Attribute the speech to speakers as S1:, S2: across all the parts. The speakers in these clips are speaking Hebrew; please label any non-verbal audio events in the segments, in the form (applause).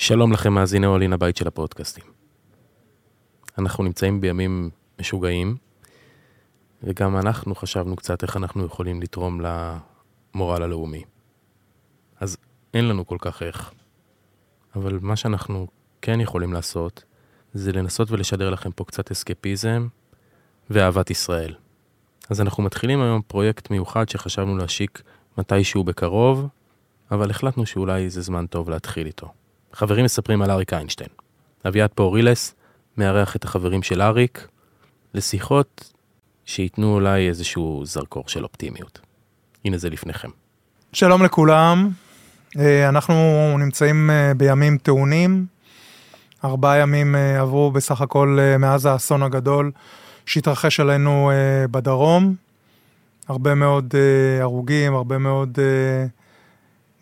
S1: שלום לכם מאזיני אוהלין הבית של הפודקאסטים. אנחנו נמצאים בימים משוגעים, וגם אנחנו חשבנו קצת איך אנחנו יכולים לתרום למורל הלאומי. אז אין לנו כל כך איך. אבל מה שאנחנו כן יכולים לעשות, זה לנסות ולשדר לכם פה קצת אסקפיזם ואהבת ישראל. אז אנחנו מתחילים היום פרויקט מיוחד שחשבנו להשיק מתישהו בקרוב, אבל החלטנו שאולי זה זמן טוב להתחיל איתו. חברים מספרים על אריק איינשטיין. אביעד פאורילס מארח את החברים של אריק לשיחות שייתנו אולי איזשהו זרקור של אופטימיות. הנה זה לפניכם.
S2: שלום לכולם, אה, אנחנו נמצאים אה, בימים טעונים. ארבעה ימים אה, עברו בסך הכל מאז האסון הגדול שהתרחש עלינו בדרום. הרבה מאוד הרוגים, הרבה מאוד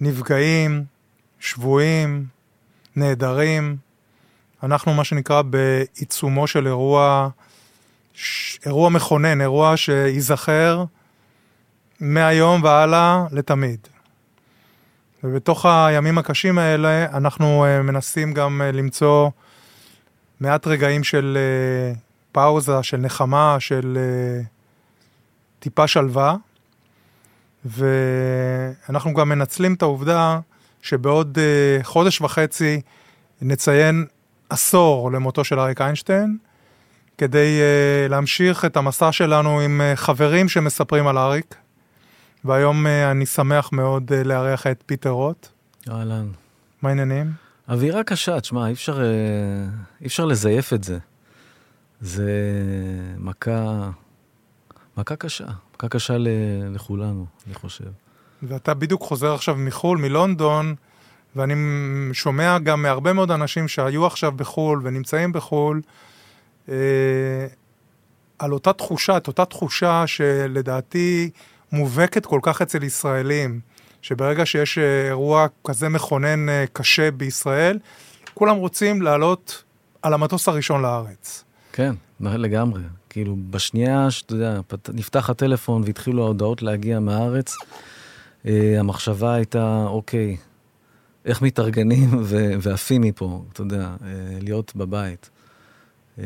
S2: נפגעים, שבויים, נעדרים. אנחנו מה שנקרא בעיצומו של אירוע, אירוע מכונן, אירוע שייזכר מהיום והלאה לתמיד. ובתוך הימים הקשים האלה אנחנו אה, מנסים גם אה, למצוא מעט רגעים של אה, פאוזה, של נחמה, של טיפה שלווה. ואנחנו גם מנצלים את העובדה שבעוד חודש וחצי נציין עשור למותו של אריק איינשטיין, כדי להמשיך את המסע שלנו עם חברים שמספרים על אריק. והיום אה, אני שמח מאוד אה, לארח את פיטר רוט.
S3: אהלן.
S2: מה העניינים?
S3: אווירה קשה, תשמע, אי אפשר, אי אפשר לזייף את זה. זה מכה, מכה קשה, מכה קשה לכולנו, אני חושב.
S2: ואתה בדיוק חוזר עכשיו מחו"ל, מלונדון, ואני שומע גם מהרבה מאוד אנשים שהיו עכשיו בחו"ל ונמצאים בחו"ל, אה, על אותה תחושה, את אותה תחושה שלדעתי מובהקת כל כך אצל ישראלים, שברגע שיש אה, אירוע כזה מכונן אה, קשה בישראל, כולם רוצים לעלות על המטוס הראשון לארץ.
S3: כן, לגמרי. כאילו, בשנייה שאתה יודע, נפתח הטלפון והתחילו ההודעות להגיע מהארץ, המחשבה הייתה, אוקיי, איך מתארגנים ועפים מפה, אתה יודע, אה, להיות בבית. אה,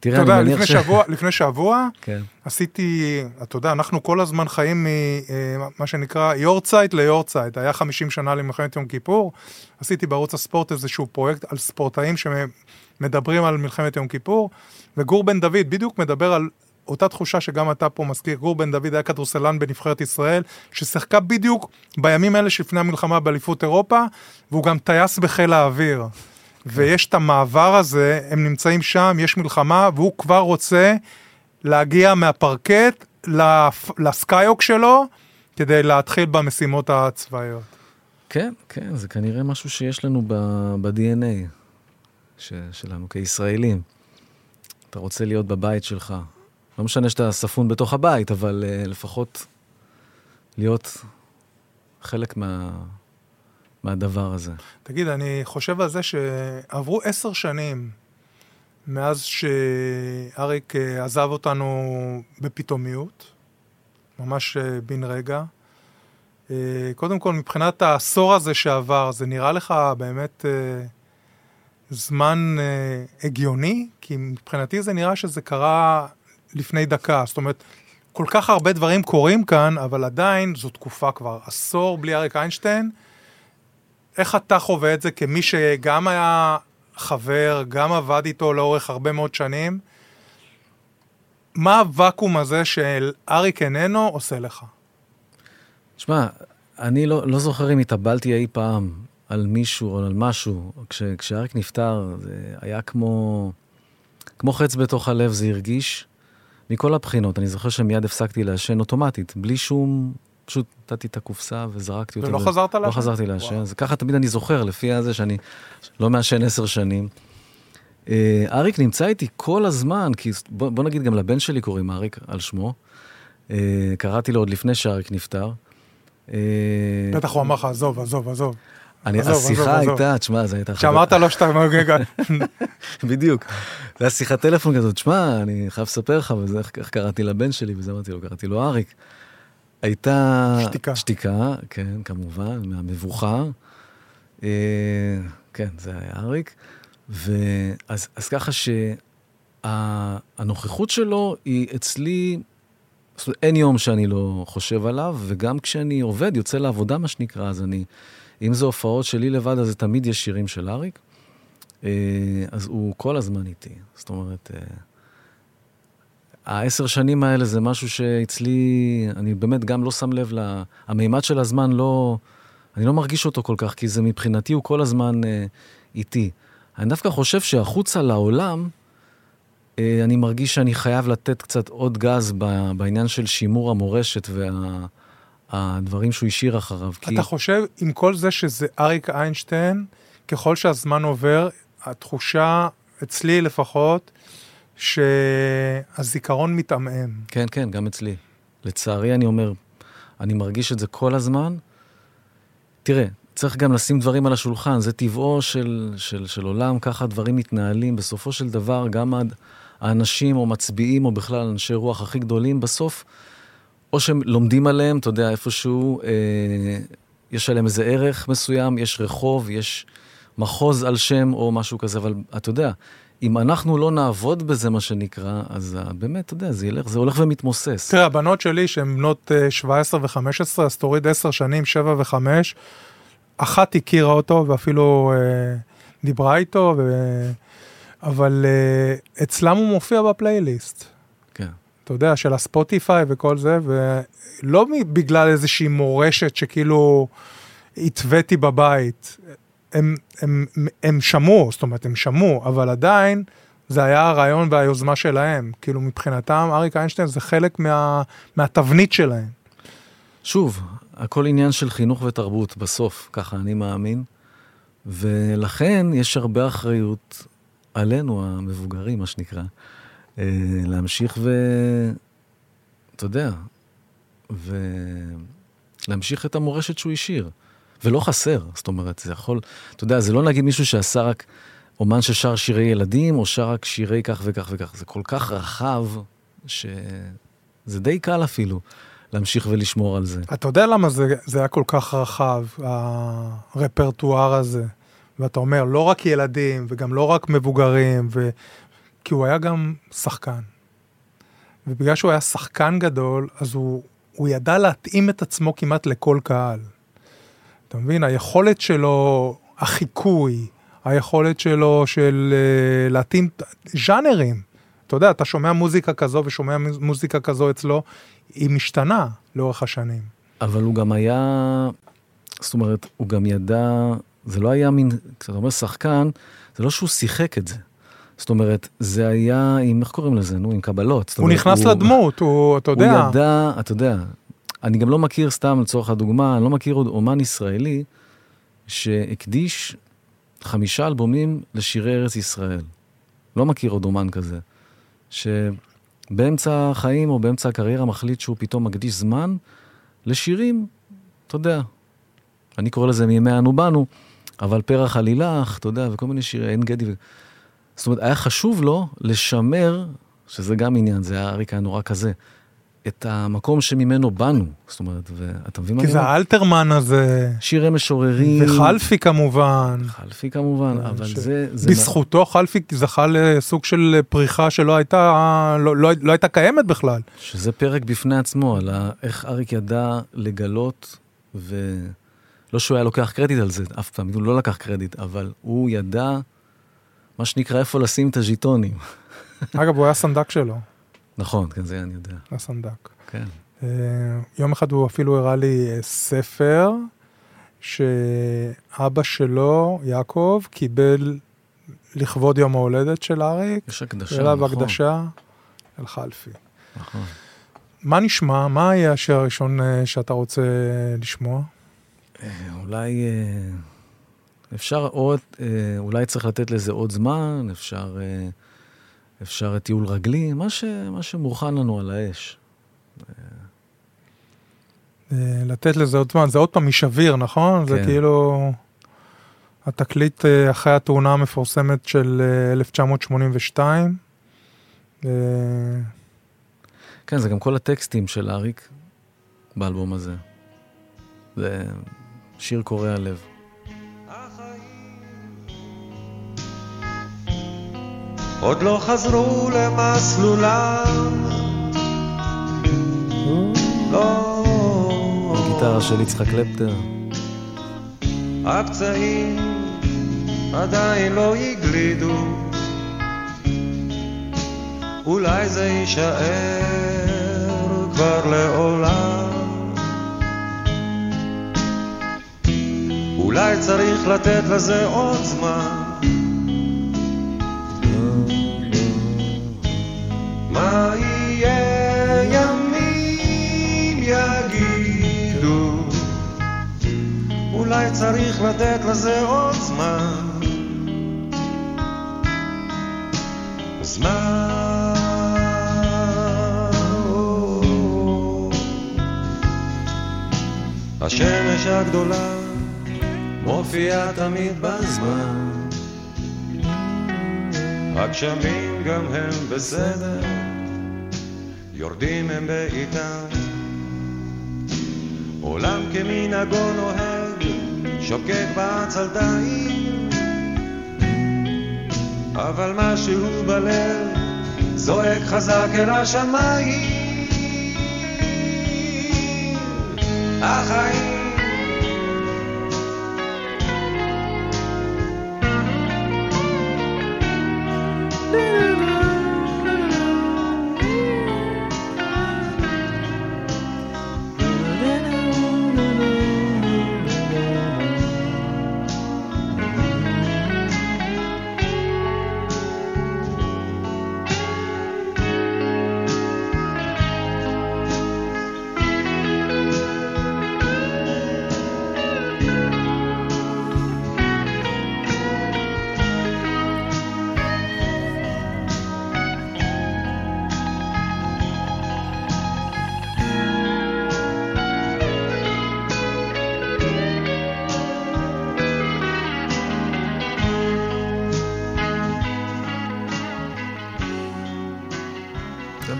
S2: תראה, אתה יודע, לפני, ש... שבוע, לפני שבוע כן. עשיתי, אתה יודע, אנחנו כל הזמן חיים ממה אה, שנקרא יורצייט ליורצייט. היה 50 שנה למלחמת יום כיפור, עשיתי בערוץ הספורט איזשהו פרויקט על ספורטאים שמדברים על מלחמת יום כיפור, וגור בן דוד בדיוק מדבר על אותה תחושה שגם אתה פה מזכיר, גור בן דוד היה כדורסלן בנבחרת ישראל, ששיחקה בדיוק בימים האלה שלפני המלחמה באליפות אירופה, והוא גם טייס בחיל האוויר. ויש את המעבר הזה, הם נמצאים שם, יש מלחמה, והוא כבר רוצה להגיע מהפרקט לסקייוק שלו, כדי להתחיל במשימות הצבאיות.
S3: כן, כן, זה כנראה משהו שיש לנו ב-DNA שלנו כישראלים. אתה רוצה להיות בבית שלך. לא משנה שאתה ספון בתוך הבית, אבל uh, לפחות להיות חלק מה, מהדבר הזה.
S2: תגיד, אני חושב על זה שעברו עשר שנים מאז שאריק אה, עזב אותנו בפתאומיות, ממש אה, בן רגע. קודם כל, מבחינת העשור הזה שעבר, זה נראה לך באמת זמן הגיוני? כי מבחינתי זה נראה שזה קרה לפני דקה. זאת אומרת, כל כך הרבה דברים קורים כאן, אבל עדיין זו תקופה כבר. עשור בלי אריק איינשטיין. איך אתה חווה את זה כמי שגם היה חבר, גם עבד איתו לאורך הרבה מאוד שנים? מה הוואקום הזה של אריק איננו עושה לך?
S3: תשמע, אני לא, לא זוכר אם התאבלתי אי פעם על מישהו או על משהו. כש, כשאריק נפטר, זה היה כמו, כמו חץ בתוך הלב, זה הרגיש מכל הבחינות. אני זוכר שמיד הפסקתי לעשן אוטומטית, בלי שום פשוט נתתי את הקופסה וזרקתי אותה.
S2: ולא ו... חזרת לעשן?
S3: לא חזרתי לעשן, אז ככה תמיד אני זוכר, לפי הזה שאני לא מעשן עשר שנים. אה, אריק נמצא איתי כל הזמן, כי בוא, בוא נגיד גם לבן שלי קוראים אריק על שמו. אה, קראתי לו עוד לפני שאריק נפטר.
S2: אה, בטח הוא אמר לך, עזוב, עזוב, עזוב.
S3: אני, עזוב, השיחה עזוב, הייתה, תשמע, זו הייתה...
S2: שאמרת לו שאתה מגגע. (laughs)
S3: בדיוק. זו הייתה שיחת טלפון כזאת, תשמע, אני חייב לספר לך, וזה איך קראתי לבן שלי, וזה אמרתי לו, קראתי לו אריק. הייתה...
S2: שתיקה.
S3: שתיקה, כן, כמובן, מהמבוכה. כן, זה היה אריק. ואז אז ככה שהנוכחות שלו היא אצלי, זאת אומרת, אין יום שאני לא חושב עליו, וגם כשאני עובד, יוצא לעבודה, מה שנקרא, אז אני, אם זה הופעות שלי לבד, אז זה תמיד יש שירים של אריק. אז הוא כל הזמן איתי. זאת אומרת, העשר שנים האלה זה משהו שאצלי, אני באמת גם לא שם לב ל... המימד של הזמן לא... אני לא מרגיש אותו כל כך, כי זה מבחינתי הוא כל הזמן אה, איתי. אני דווקא חושב שהחוצה לעולם, אה, אני מרגיש שאני חייב לתת קצת עוד גז בעניין של שימור המורשת והדברים וה, שהוא השאיר אחריו.
S2: אתה כי... חושב, עם כל זה שזה אריק איינשטיין, ככל שהזמן עובר, התחושה, אצלי לפחות, שהזיכרון מתעמעם.
S3: כן, כן, גם אצלי. לצערי, אני אומר, אני מרגיש את זה כל הזמן. תראה, צריך גם לשים דברים על השולחן, זה טבעו של, של, של עולם, ככה דברים מתנהלים. בסופו של דבר, גם האנשים או מצביעים, או בכלל אנשי רוח הכי גדולים, בסוף, או שהם לומדים עליהם, אתה יודע, איפשהו, אה, יש עליהם איזה ערך מסוים, יש רחוב, יש מחוז על שם או משהו כזה, אבל אתה יודע, אם אנחנו לא נעבוד בזה, מה שנקרא, אז באמת, אתה יודע, זה ילך, זה הולך ומתמוסס.
S2: תראה, הבנות שלי, שהן בנות 17 ו-15, אז תוריד 10 שנים, 7 ו-5, אחת הכירה אותו ואפילו אה, דיברה איתו, ו... אבל אה, אצלם הוא מופיע בפלייליסט.
S3: כן.
S2: אתה יודע, של הספוטיפיי וכל זה, ולא בגלל איזושהי מורשת שכאילו התוויתי בבית. הם, הם, הם שמעו, זאת אומרת, הם שמעו, אבל עדיין זה היה הרעיון והיוזמה שלהם. כאילו, מבחינתם, אריק איינשטיין זה חלק מה, מהתבנית שלהם.
S3: שוב, הכל עניין של חינוך ותרבות, בסוף, ככה אני מאמין. ולכן יש הרבה אחריות עלינו, המבוגרים, מה שנקרא, אה, להמשיך ו... אתה יודע, ולהמשיך את המורשת שהוא השאיר. ולא חסר, זאת אומרת, זה יכול, אתה יודע, זה לא נגיד מישהו שעשה רק אומן ששר שירי ילדים, או שר רק שירי כך וכך וכך, זה כל כך רחב, שזה די קל אפילו להמשיך ולשמור על זה.
S2: אתה יודע למה זה, זה היה כל כך רחב, הרפרטואר הזה? ואתה אומר, לא רק ילדים, וגם לא רק מבוגרים, ו... כי הוא היה גם שחקן. ובגלל שהוא היה שחקן גדול, אז הוא, הוא ידע להתאים את עצמו כמעט לכל קהל. אתה מבין? היכולת שלו, החיקוי, היכולת שלו של uh, להתאים ז'אנרים. אתה יודע, אתה שומע מוזיקה כזו ושומע מוזיקה כזו אצלו, היא משתנה לאורך השנים.
S3: אבל הוא גם היה, זאת אומרת, הוא גם ידע, זה לא היה מין, כשאתה אומר שחקן, זה לא שהוא שיחק את זה. זאת אומרת, זה היה עם, איך קוראים לזה, נו, עם קבלות.
S2: הוא אומרת, נכנס הוא, לדמות, הוא, אתה יודע.
S3: הוא ידע, אתה יודע, אני גם לא מכיר, סתם לצורך הדוגמה, אני לא מכיר עוד אומן ישראלי שהקדיש חמישה אלבומים לשירי ארץ ישראל. לא מכיר עוד אומן כזה. שבאמצע החיים או באמצע הקריירה מחליט שהוא פתאום מקדיש זמן לשירים, אתה יודע, אני קורא לזה מימי אנו באנו, אבל פרח עלילך, אתה יודע, וכל מיני שירי עין גדי. ו... זאת אומרת, היה חשוב לו לשמר, שזה גם עניין, זה היה אריק היה נורא כזה, את המקום שממנו באנו. זאת אומרת, ואתה מבין מה
S2: אני אומר? כי זה האלתרמן הזה.
S3: שירי משוררים.
S2: וחלפי כמובן.
S3: חלפי כמובן, אבל ש... זה... זה
S2: בזכותו מה... חלפי זכה לסוג של פריחה שלא הייתה, לא, לא, לא הייתה קיימת בכלל.
S3: שזה פרק בפני עצמו, על איך אריק ידע לגלות, ולא שהוא היה לוקח קרדיט על זה, אף פעם, הוא לא לקח קרדיט, אבל הוא ידע, מה שנקרא, איפה לשים את הז'יטונים.
S2: אגב, הוא היה סנדק שלו.
S3: נכון, כן, זה אני יודע.
S2: הסנדק.
S3: כן.
S2: Uh, יום אחד הוא אפילו הראה לי uh, ספר שאבא שלו, יעקב, קיבל לכבוד יום ההולדת של אריק.
S3: יש הקדשה, נכון.
S2: הקדשה אל חלפי. נכון. מה נשמע? מה יהיה השיר הראשון uh, שאתה רוצה לשמוע?
S3: Uh, אולי... uh, אפשר עוד, uh, אולי צריך לתת לזה עוד זמן, אפשר... אפשר טיול רגלי, מה, ש, מה שמוכן לנו על האש.
S2: אה, לתת לזה עוד זמן, זה עוד פעם משביר, נכון? כן. זה כאילו התקליט אה, אחרי התאונה המפורסמת של 1982.
S3: אה, כן, זה גם כל הטקסטים של אריק באלבום הזה. זה שיר קורע לב.
S4: עוד לא חזרו למסלולם.
S3: לא. גיטרה של יצחק קלפטר.
S4: הפצעים עדיין לא הגלידו, אולי זה יישאר כבר לעולם. אולי צריך לתת לזה עוד זמן. מה יהיה ימים יגידו, אולי צריך לתת לזה עוד זמן. זמן. השמש הגדולה מופיעה תמיד בזמן. הגשמים גם הם בסדר, יורדים הם בעיטם. עולם כמנהגו נוהג, שוקק בעצלתיים. אבל משהו בלב זועק חזק אל השמיים. החיים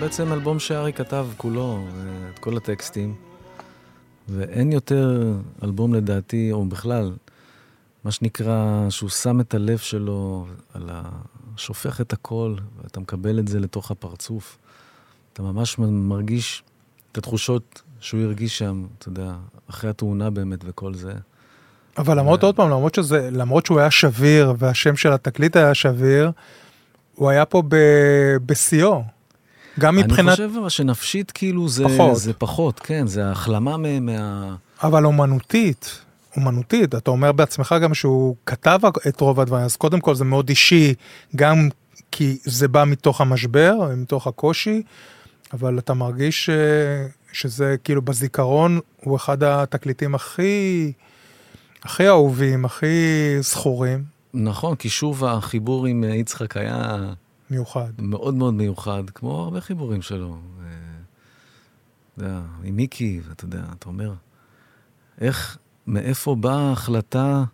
S3: בעצם אלבום שארי כתב כולו, את כל הטקסטים, ואין יותר אלבום לדעתי, או בכלל, מה שנקרא, שהוא שם את הלב שלו על ה... שופך את הכל, ואתה מקבל את זה לתוך הפרצוף. אתה ממש מרגיש את התחושות שהוא הרגיש שם, אתה יודע, אחרי התאונה באמת וכל זה.
S2: אבל למרות, עוד פעם, למרות שזה, למרות שהוא היה שביר, והשם של התקליט היה שביר, הוא היה פה בשיאו.
S3: גם מבחינת... אני חושב שנפשית כאילו זה פחות, זה פחות כן, זה החלמה מה...
S2: אבל אומנותית, אומנותית, אתה אומר בעצמך גם שהוא כתב את רוב הדברים, אז קודם כל זה מאוד אישי, גם כי זה בא מתוך המשבר, מתוך הקושי, אבל אתה מרגיש ש... שזה כאילו בזיכרון, הוא אחד התקליטים הכי, הכי אהובים, הכי זכורים.
S3: נכון, כי שוב החיבור עם יצחק היה
S2: מיוחד.
S3: מאוד מאוד מיוחד, כמו הרבה חיבורים שלו. אה, אתה יודע, עם מיקי, ואתה יודע, אתה אומר, איך, מאיפה באה ההחלטה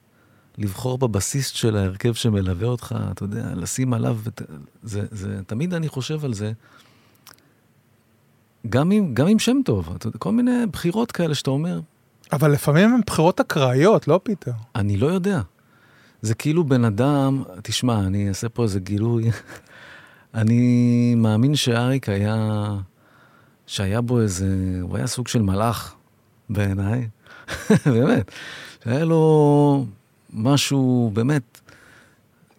S3: לבחור בבסיסט של ההרכב שמלווה אותך, אתה יודע, לשים עליו, זה, זה, תמיד אני חושב על זה, גם עם, גם עם שם טוב, אתה יודע, כל מיני בחירות כאלה שאתה אומר.
S2: אבל לפעמים הן בחירות אקראיות, לא פיטר?
S3: אני לא יודע. זה כאילו בן אדם, תשמע, אני אעשה פה איזה גילוי. אני מאמין שאריק היה, שהיה בו איזה, הוא היה סוג של מלאך בעיניי, (laughs) באמת, שהיה לו משהו באמת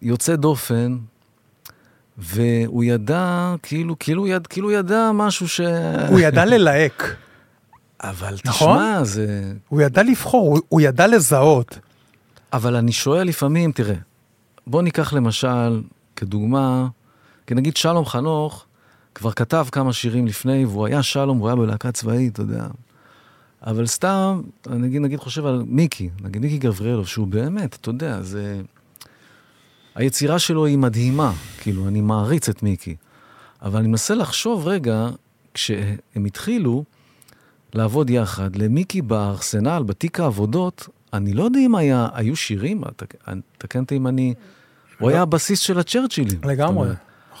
S3: יוצא דופן, והוא ידע, כאילו, כאילו, יד, כאילו ידע משהו ש...
S2: הוא ידע ללהק.
S3: אבל נכון? תשמע, זה...
S2: הוא ידע לבחור, הוא, הוא ידע לזהות.
S3: אבל אני שואל לפעמים, תראה, בוא ניקח למשל, כדוגמה, כי נגיד שלום חנוך כבר כתב כמה שירים לפני, והוא היה שלום, הוא היה בלהקה צבאית, אתה יודע. אבל סתם, אני נגיד, נגיד חושב על מיקי, נגיד מיקי גבריאלוב, שהוא באמת, אתה יודע, זה... היצירה שלו היא מדהימה, כאילו, אני מעריץ את מיקי. אבל אני מנסה לחשוב רגע, כשהם התחילו לעבוד יחד, למיקי בארסנל, בתיק העבודות, אני לא יודע אם היה, היו שירים, תקן אותי אם אני... הוא היה הבסיס של הצ'רצ'ילים.
S2: לגמרי.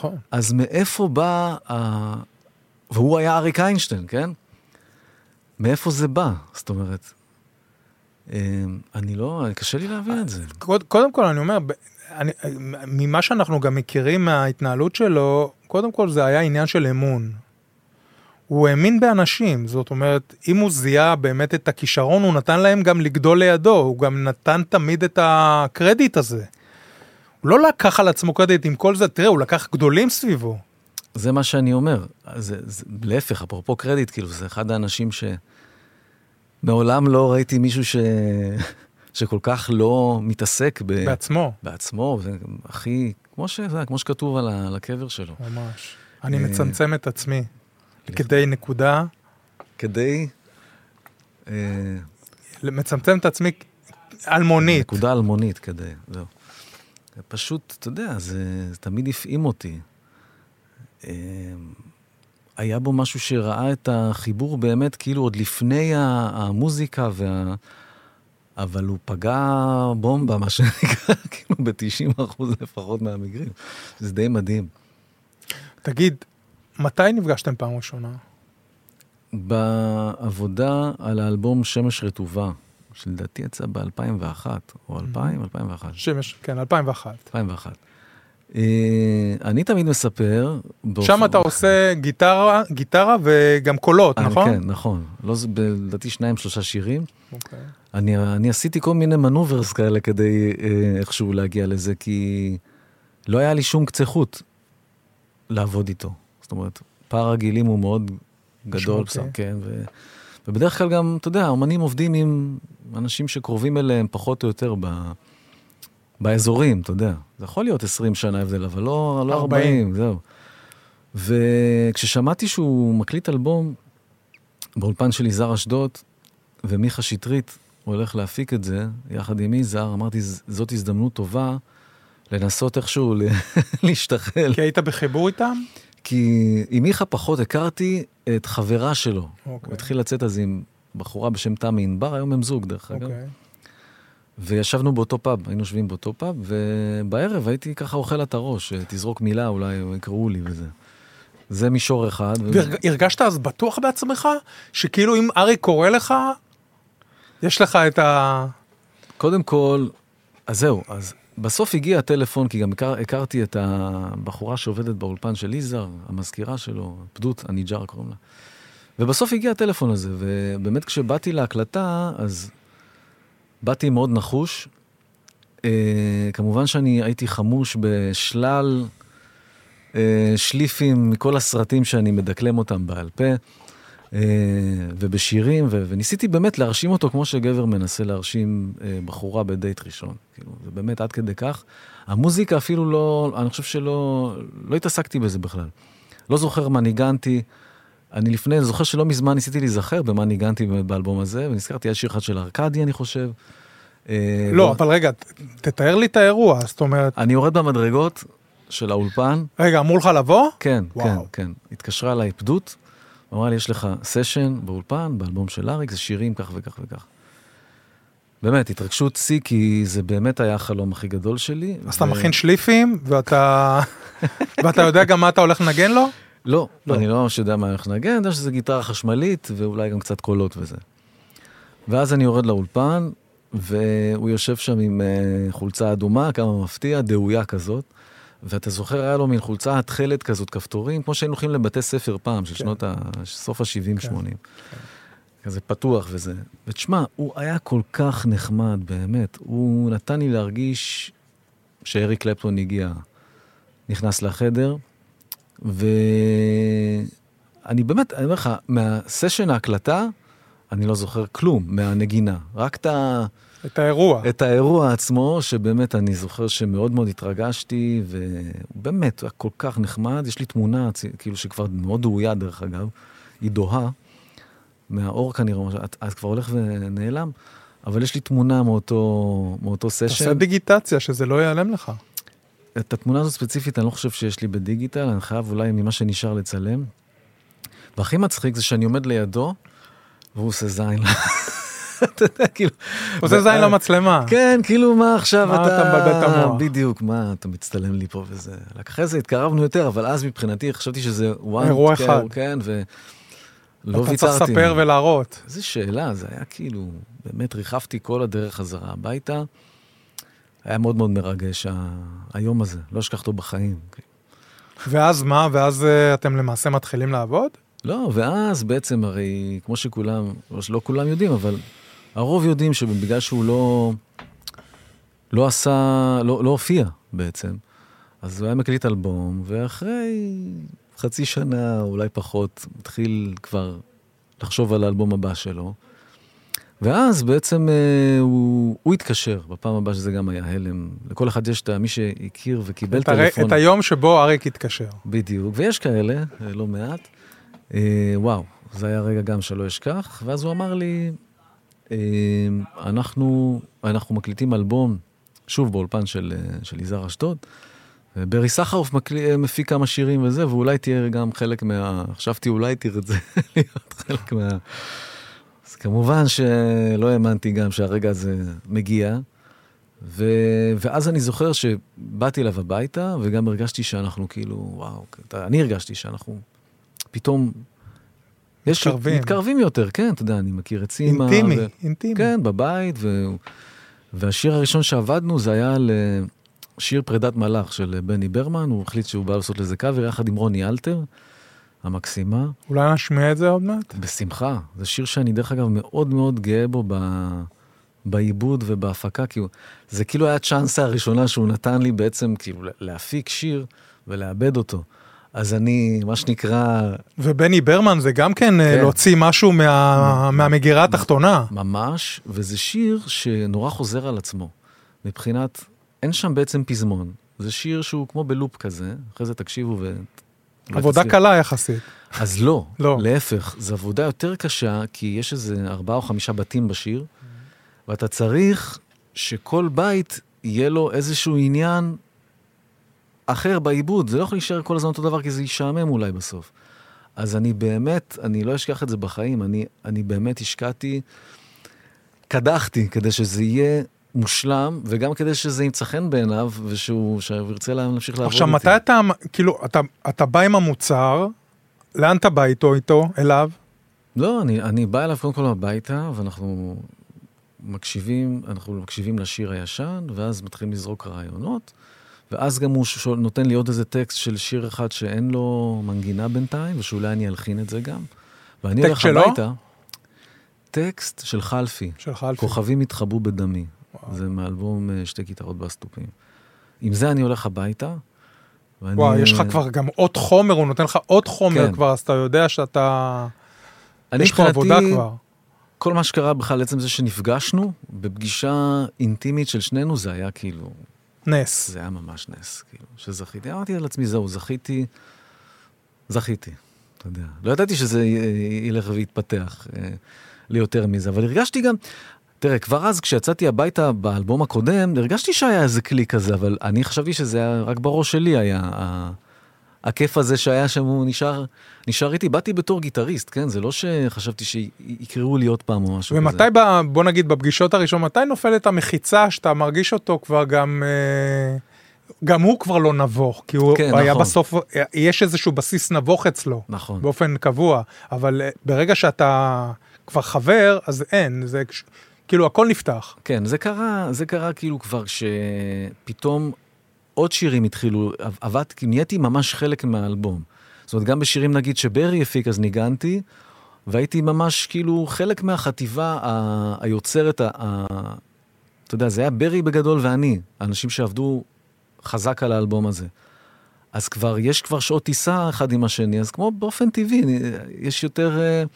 S3: נכון. אז מאיפה בא, ה... והוא היה אריק איינשטיין, כן? מאיפה זה בא? זאת אומרת, אמ, אני לא, קשה לי להבין את זה.
S2: קודם כל, אני אומר, אני, ממה שאנחנו גם מכירים מההתנהלות שלו, קודם כל זה היה עניין של אמון. הוא האמין באנשים, זאת אומרת, אם הוא זיהה באמת את הכישרון, הוא נתן להם גם לגדול לידו, הוא גם נתן תמיד את הקרדיט הזה. הוא לא לקח על עצמו קרדיט עם כל זה, תראה, הוא לקח גדולים סביבו.
S3: זה מה שאני אומר. זה, זה, להפך, אפרופו קרדיט, כאילו, זה אחד האנשים שמעולם לא ראיתי מישהו ש... (laughs) שכל כך לא מתעסק ב...
S2: בעצמו.
S3: בעצמו, והכי, כמו, ש... כמו שכתוב על הקבר שלו.
S2: ממש. אני אה, מצמצם את עצמי. כדי נקודה.
S3: כדי...
S2: אה, מצמצם את עצמי אלמונית.
S3: נקודה אלמונית כדי, זהו. פשוט, אתה יודע, זה, זה תמיד הפעים אותי. אה, היה בו משהו שראה את החיבור באמת, כאילו עוד לפני המוזיקה וה... אבל הוא פגע בומבה, מה שנקרא, (laughs) כאילו ב-90 אחוז לפחות מהמקרים. זה די מדהים.
S2: תגיד, מתי נפגשתם פעם ראשונה?
S3: בעבודה על האלבום שמש רטובה, שלדעתי יצא ב-2001, או 2000, 2001.
S2: שמש, כן, 2001.
S3: 2001. אה, אני תמיד מספר...
S2: שם אתה עושה גיטרה, גיטרה וגם קולות,
S3: אני,
S2: נכון?
S3: כן, נכון. לא, לדעתי שניים, שלושה שירים. אוקיי. אני, אני עשיתי כל מיני מנוברס כאלה כדי אה, איכשהו להגיע לזה, כי לא היה לי שום קצה חוט לעבוד איתו. זאת אומרת, פער הגילים הוא מאוד גדול, בסדר, כן, ו... ובדרך כלל גם, אתה יודע, האמנים עובדים עם אנשים שקרובים אליהם פחות או יותר ב... באזורים, אתה יודע. זה יכול להיות 20 שנה הבדל, אבל לא, לא 40, 40 זהו. וכששמעתי שהוא מקליט אלבום באולפן של יזהר אשדוד, ומיכה שטרית הולך להפיק את זה, יחד עם יזהר, אמרתי, זאת הזדמנות טובה לנסות איכשהו (laughs) להשתחל.
S2: כי היית בחיבור איתם?
S3: כי עם מיכה פחות הכרתי את חברה שלו. Okay. הוא אוקיי. התחיל לצאת אז עם בחורה בשם תמי ענבר, היום הם זוג דרך אגב. Okay. אוקיי. וישבנו באותו פאב, היינו יושבים באותו פאב, ובערב הייתי ככה אוכל לה את הראש, תזרוק מילה, אולי יקראו לי וזה. זה מישור אחד.
S2: והרגשת אז בטוח בעצמך, שכאילו אם ארי קורא לך, יש לך את ה...
S3: קודם כל, אז זהו, אז בסוף הגיע הטלפון, כי גם הכר, הכרתי את הבחורה שעובדת באולפן של יזהר, המזכירה שלו, פדות, הניג'אר קוראים לה. ובסוף הגיע הטלפון הזה, ובאמת כשבאתי להקלטה, אז באתי מאוד נחוש. אה, כמובן שאני הייתי חמוש בשלל אה, שליפים מכל הסרטים שאני מדקלם אותם בעל פה. אה, ובשירים, ו- וניסיתי באמת להרשים אותו כמו שגבר מנסה להרשים אה, בחורה בדייט ראשון. כאילו, זה באמת עד כדי כך. המוזיקה אפילו לא, אני חושב שלא, לא התעסקתי בזה בכלל. לא זוכר מה ניגנתי. אני לפני, זוכר שלא מזמן ניסיתי להיזכר במה ניגנתי באמת באלבום הזה, ונזכרתי, היה שיר אחד של ארקדי, אני חושב.
S2: אה, לא, אבל רגע, תתאר לי את האירוע, זאת אומרת...
S3: אני יורד במדרגות של האולפן.
S2: רגע, אמרו לך לבוא?
S3: כן, כן, כן. התקשרה אליי פדות, אמרה לי, יש לך סשן באולפן, באלבום של אריק, זה שירים כך וכך וכך. באמת, התרגשות שיא, כי זה באמת היה החלום הכי גדול שלי.
S2: אז ו... אתה מכין שליפים, ואתה... (laughs) ואתה יודע גם מה אתה הולך לנגן לו?
S3: לא, לא, אני לא ממש יודע מה אני הולך לנגן, אני יודע שזה גיטרה חשמלית, ואולי גם קצת קולות וזה. ואז אני יורד לאולפן, והוא יושב שם עם uh, חולצה אדומה, כמה מפתיע, דאויה כזאת. ואתה זוכר, היה לו מין חולצה התכלת כזאת, כפתורים, כמו שהיינו הולכים לבתי ספר פעם, של כן. שנות ה... סוף ה-70-80. כן. כן. כזה פתוח וזה. ותשמע, הוא היה כל כך נחמד, באמת. הוא נתן לי להרגיש שאריק קלפטון הגיע, נכנס לחדר, ואני באמת, אני אומר לך, מהסשן ההקלטה, אני לא זוכר כלום מהנגינה. רק את ה...
S2: את האירוע.
S3: את האירוע עצמו, שבאמת אני זוכר שמאוד מאוד התרגשתי, ובאמת, הוא היה כל כך נחמד. יש לי תמונה, כאילו שכבר מאוד דהויה דרך אגב, היא דוהה, מהאור כנראה, את, את כבר הולך ונעלם, אבל יש לי תמונה מאותו, מאותו סשן.
S2: תעשה דיגיטציה, שזה לא ייעלם לך.
S3: את התמונה הזאת ספציפית אני לא חושב שיש לי בדיגיטל, אני חייב אולי ממה שנשאר לצלם. והכי מצחיק זה שאני עומד לידו, והוא עושה זין. (laughs)
S2: אתה יודע, כאילו... עושה זין למצלמה.
S3: כן, כאילו, מה עכשיו
S2: אתה... מה אתה מבלבל את המוח?
S3: בדיוק, מה, אתה מצטלם לי פה וזה. אחרי זה התקרבנו יותר, אבל אז מבחינתי חשבתי שזה
S2: אירוע אחד.
S3: כן, ולא
S2: ויתרתי. אתה צריך לספר ולהראות.
S3: איזה שאלה, זה היה כאילו, באמת ריחפתי כל הדרך חזרה הביתה. היה מאוד מאוד מרגש, היום הזה, לא אשכח אותו בחיים.
S2: ואז מה? ואז uh, אתם למעשה מתחילים לעבוד?
S3: לא, ואז בעצם הרי, כמו שכולם, לא כולם יודעים, אבל הרוב יודעים שבגלל שהוא לא, לא עשה, לא, לא הופיע בעצם, אז הוא היה מקליט אלבום, ואחרי חצי שנה, אולי פחות, התחיל כבר לחשוב על האלבום הבא שלו. ואז בעצם אה, הוא, הוא התקשר, בפעם הבאה שזה גם היה הלם. לכל אחד יש את מי שהכיר וקיבל טלפון.
S2: את היום שבו אריק התקשר.
S3: בדיוק, ויש כאלה, אה, לא מעט. אה, וואו, זה היה רגע גם שלא אשכח. ואז הוא אמר לי, אה, אנחנו, אנחנו מקליטים אלבום, שוב באולפן של, אה, של יזהר אשדוד. ברי סחרוף מפיק כמה שירים וזה, ואולי תהיה גם חלק מה... חשבתי אולי תרצה (laughs) להיות חלק מה... אז כמובן שלא האמנתי גם שהרגע הזה מגיע. ו... ואז אני זוכר שבאתי אליו הביתה, וגם הרגשתי שאנחנו כאילו, וואו, אני הרגשתי שאנחנו פתאום...
S2: מתקרבים.
S3: מתקרבים יותר, כן, אתה יודע, אני מכיר את סימה.
S2: אינטימי, ו... אינטימי.
S3: כן, בבית, ו... והשיר הראשון שעבדנו זה היה על שיר פרידת מלאך של בני ברמן, הוא החליט שהוא בא לעשות לזה קאבר יחד עם רוני אלתר. המקסימה.
S2: אולי נשמיע את זה עוד מעט?
S3: בשמחה. זה שיר שאני דרך אגב מאוד מאוד גאה בו ב... בעיבוד ובהפקה, כי הוא... זה כאילו היה הצ'אנסה הראשונה שהוא נתן לי בעצם כאילו להפיק שיר ולאבד אותו. אז אני, מה שנקרא...
S2: ובני ברמן זה גם כן, אה, כן. להוציא משהו מה... מהמגירה התחתונה.
S3: ממש, וזה שיר שנורא חוזר על עצמו. מבחינת, אין שם בעצם פזמון. זה שיר שהוא כמו בלופ כזה, אחרי זה תקשיבו ו...
S2: עבודה קלה יחסית.
S3: אז לא, לא, להפך, זו עבודה יותר קשה, כי יש איזה ארבעה או חמישה בתים בשיר, ואתה צריך שכל בית יהיה לו איזשהו עניין אחר בעיבוד. זה לא יכול להישאר כל הזמן אותו דבר, כי זה ישעמם אולי בסוף. אז אני באמת, אני לא אשכח את זה בחיים, אני, אני באמת השקעתי, קדחתי כדי שזה יהיה מושלם, וגם כדי שזה ימצא חן בעיניו, ושהוא ירצה להמשיך לעבוד
S2: איתי. עכשיו, מתי אתה, כאילו, אתה, אתה בא עם המוצר, לאן אתה בא איתו, איתו, אליו?
S3: לא, אני, אני בא אליו קודם כל הביתה, ואנחנו מקשיבים, אנחנו מקשיבים לשיר הישן, ואז מתחילים לזרוק רעיונות, ואז גם הוא שואל, נותן לי עוד איזה טקסט של שיר אחד שאין לו מנגינה בינתיים, ושאולי אני אלחין את זה גם. ואני הולך הביתה. טקסט של חלפי.
S2: של חלפי.
S3: כוכבים התחבאו בדמי. זה מאלבום אה, שתי גיטרות בסטופים. עם זה אני הולך הביתה.
S2: ואני... וואו, יש לך כבר גם עוד חומר, הוא נותן לך עוד חומר כן. כבר, אז אתה יודע שאתה... יש לך עבודה כבר.
S3: כל מה שקרה בכלל, עצם זה שנפגשנו, בפגישה אינטימית של שנינו, זה היה כאילו...
S2: נס.
S3: זה היה ממש נס, כאילו, שזכיתי. אמרתי על עצמי, זהו, זכיתי, זכיתי, אתה יודע. לא ידעתי שזה ילך ויתפתח אה, ליותר מזה, אבל הרגשתי גם, תראה, כבר אז כשיצאתי הביתה באלבום הקודם, הרגשתי שהיה איזה כלי כזה, אבל אני חשבתי שזה היה, רק בראש שלי היה הכיף הזה שהיה שם, הוא נשאר, נשאר איתי. באתי בתור גיטריסט, כן? זה לא שחשבתי שיקראו לי עוד פעם או משהו
S2: ומתי כזה. ומתי, בוא נגיד, בפגישות הראשונות, מתי נופלת המחיצה שאתה מרגיש אותו כבר גם... אה, גם הוא כבר לא נבוך, כי הוא כן, היה נכון. בסוף, יש איזשהו בסיס נבוך אצלו,
S3: נכון.
S2: באופן קבוע, אבל אה, ברגע שאתה כבר חבר, אז אין, זה כאילו הכל נפתח.
S3: כן, זה קרה, זה קרה כאילו כבר שפתאום עוד שירים התחילו, כאילו נהייתי ממש חלק מהאלבום. זאת אומרת, גם בשירים נגיד שברי הפיק אז ניגנתי, והייתי ממש כאילו חלק מהחטיבה ה- היוצרת, ה- ה- אתה יודע, זה היה ברי בגדול ואני, האנשים שעבדו חזק על האלבום הזה. אז כבר, יש כבר שעות טיסה אחד עם השני, אז כמו באופן טבעי, יש יותר... Uh,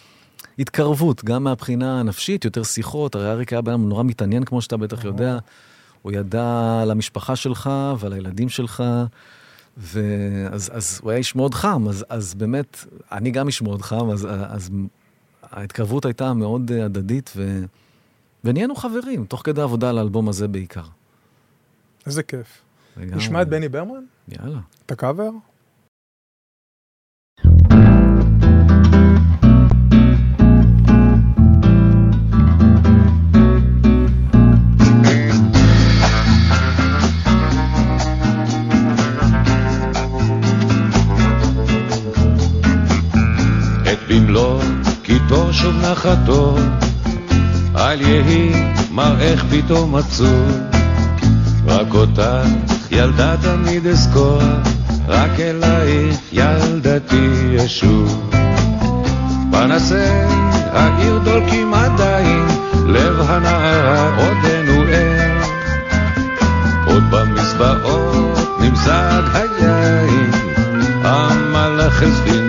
S3: התקרבות, גם מהבחינה הנפשית, יותר שיחות, הרי אריק היה בן נורא מתעניין, כמו שאתה בטח יודע. הוא ידע על המשפחה שלך ועל הילדים שלך, ואז אז הוא היה איש מאוד חם, אז, אז באמת, אני גם איש מאוד חם, אז, אז ההתקרבות הייתה מאוד הדדית, ו, ונהיינו חברים, תוך כדי עבודה על האלבום הזה בעיקר.
S2: איזה כיף. נשמע את בני ברמן?
S3: יאללה.
S2: את הקאבר?
S4: נחתו, אל יהי מראך פתאום עצוב, רק אותך ילדה תמיד אזכור, רק אלייך ילדתי ישוב. פנסי העיר דולקים עדיין, לב הנערה עודנו ער. עוד במזבעות נמזג היין, המלאך אל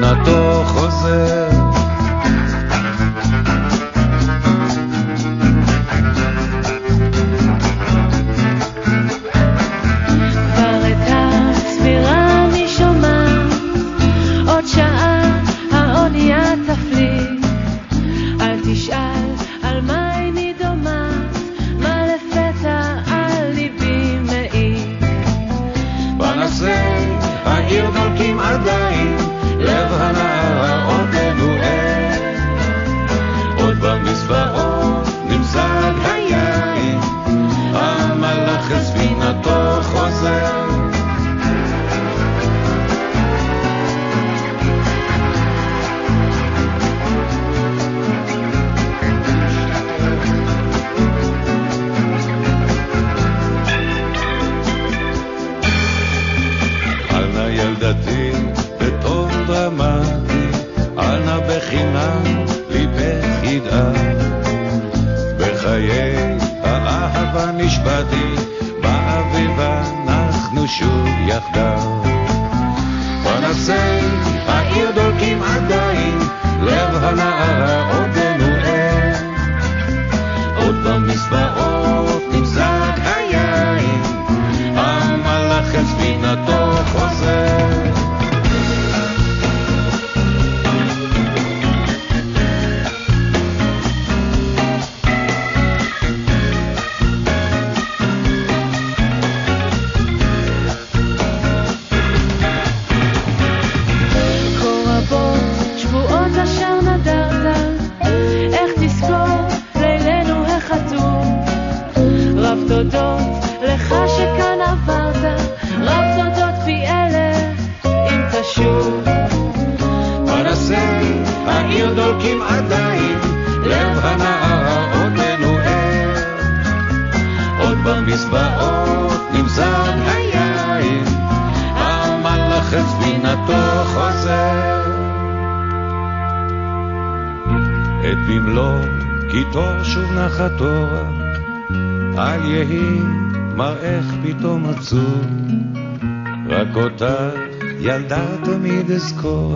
S4: אזכור,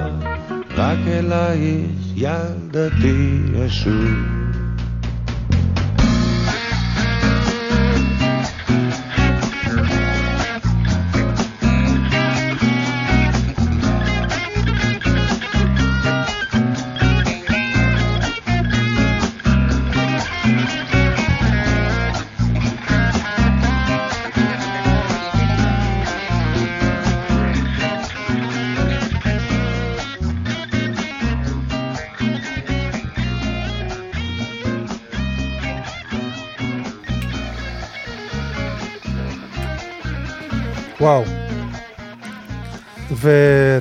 S4: רק אלייך ילדתי אשוב.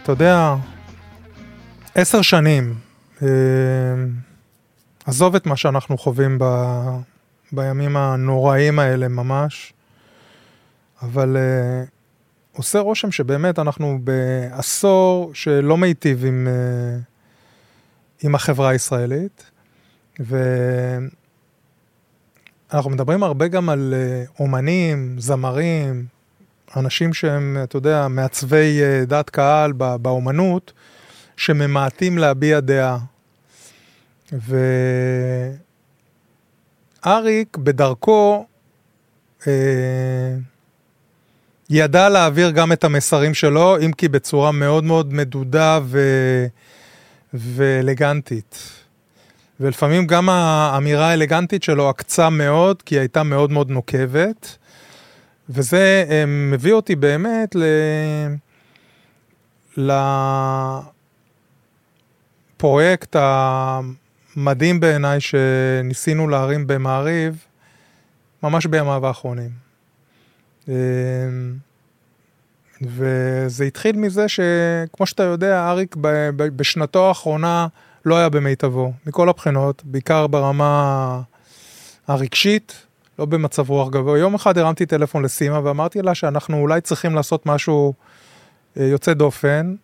S2: ואתה יודע, עשר שנים, אה, עזוב את מה שאנחנו חווים ב, בימים הנוראים האלה ממש, אבל אה, עושה רושם שבאמת אנחנו בעשור שלא מיטיב עם, אה, עם החברה הישראלית, ואנחנו מדברים הרבה גם על אומנים, זמרים, אנשים שהם, אתה יודע, מעצבי אה, דעת קהל באומנות, שממעטים להביע דעה. ואריק בדרכו אה, ידע להעביר גם את המסרים שלו, אם כי בצורה מאוד מאוד מדודה ו... ואלגנטית. ולפעמים גם האמירה האלגנטית שלו עקצה מאוד, כי היא הייתה מאוד מאוד נוקבת. וזה אה, מביא אותי באמת ל... לפרויקט המדהים בעיניי שניסינו להרים במעריב, ממש בימיו האחרונים. אה, וזה התחיל מזה שכמו שאתה יודע, אריק בשנתו האחרונה לא היה במיטבו, מכל הבחינות, בעיקר ברמה הרגשית, לא במצב רוח גבוה. יום אחד הרמתי טלפון לסימה ואמרתי לה שאנחנו אולי צריכים לעשות משהו אה, יוצא דופן.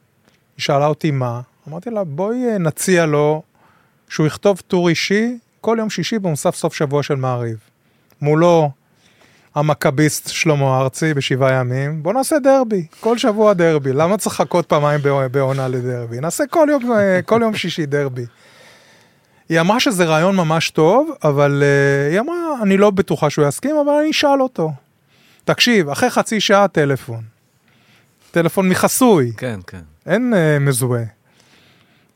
S2: היא שאלה אותי מה, אמרתי לה בואי אה, נציע לו שהוא יכתוב טור אישי כל יום שישי במוסף סוף שבוע של מעריב. מולו המכביסט שלמה ארצי בשבעה ימים, בוא נעשה דרבי, כל שבוע דרבי, למה צריך לחכות פעמיים בעונה לדרבי? נעשה כל יום, אה, כל יום שישי דרבי. היא אמרה שזה רעיון ממש טוב, אבל uh, היא אמרה, אני לא בטוחה שהוא יסכים, אבל אני אשאל אותו. תקשיב, אחרי חצי שעה טלפון. טלפון מחסוי.
S3: כן, כן.
S2: אין uh, מזוהה.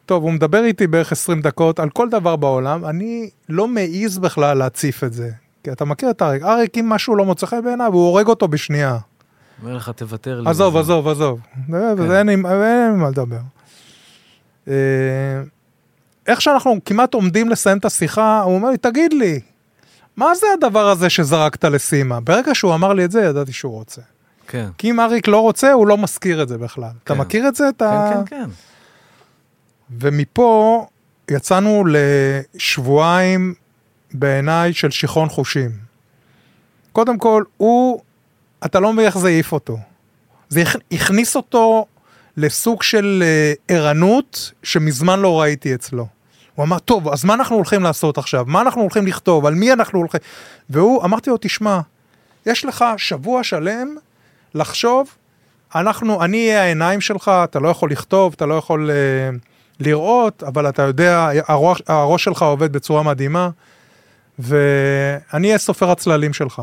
S2: טוב, הוא מדבר איתי בערך 20 דקות על כל דבר בעולם, אני לא מעז בכלל להציף את זה. כי אתה מכיר את אריק, אריק אם משהו לא מוצא חן בעיניו, הוא הורג אותו בשנייה.
S3: אומר לך, תוותר לי.
S2: עזוב, עזוב, עזוב. כן. אין לי מה לדבר. איך שאנחנו כמעט עומדים לסיים את השיחה, הוא אומר לי, תגיד לי, מה זה הדבר הזה שזרקת לסימה? ברגע שהוא אמר לי את זה, ידעתי שהוא רוצה.
S3: כן.
S2: כי אם אריק לא רוצה, הוא לא מזכיר את זה בכלל. כן. אתה מכיר את זה?
S3: כן, ה... כן, כן.
S2: ומפה יצאנו לשבועיים בעיניי של שיכרון חושים. קודם כל, הוא, אתה לא מבין איך זה העיף אותו. זה הכניס אותו לסוג של אה, ערנות שמזמן לא ראיתי אצלו. הוא אמר, טוב, אז מה אנחנו הולכים לעשות עכשיו? מה אנחנו הולכים לכתוב? על מי אנחנו הולכים? והוא, אמרתי לו, תשמע, יש לך שבוע שלם לחשוב, אנחנו, אני אהיה העיניים שלך, אתה לא יכול לכתוב, אתה לא יכול uh, לראות, אבל אתה יודע, הראש, הראש שלך עובד בצורה מדהימה, ואני אהיה סופר הצללים שלך.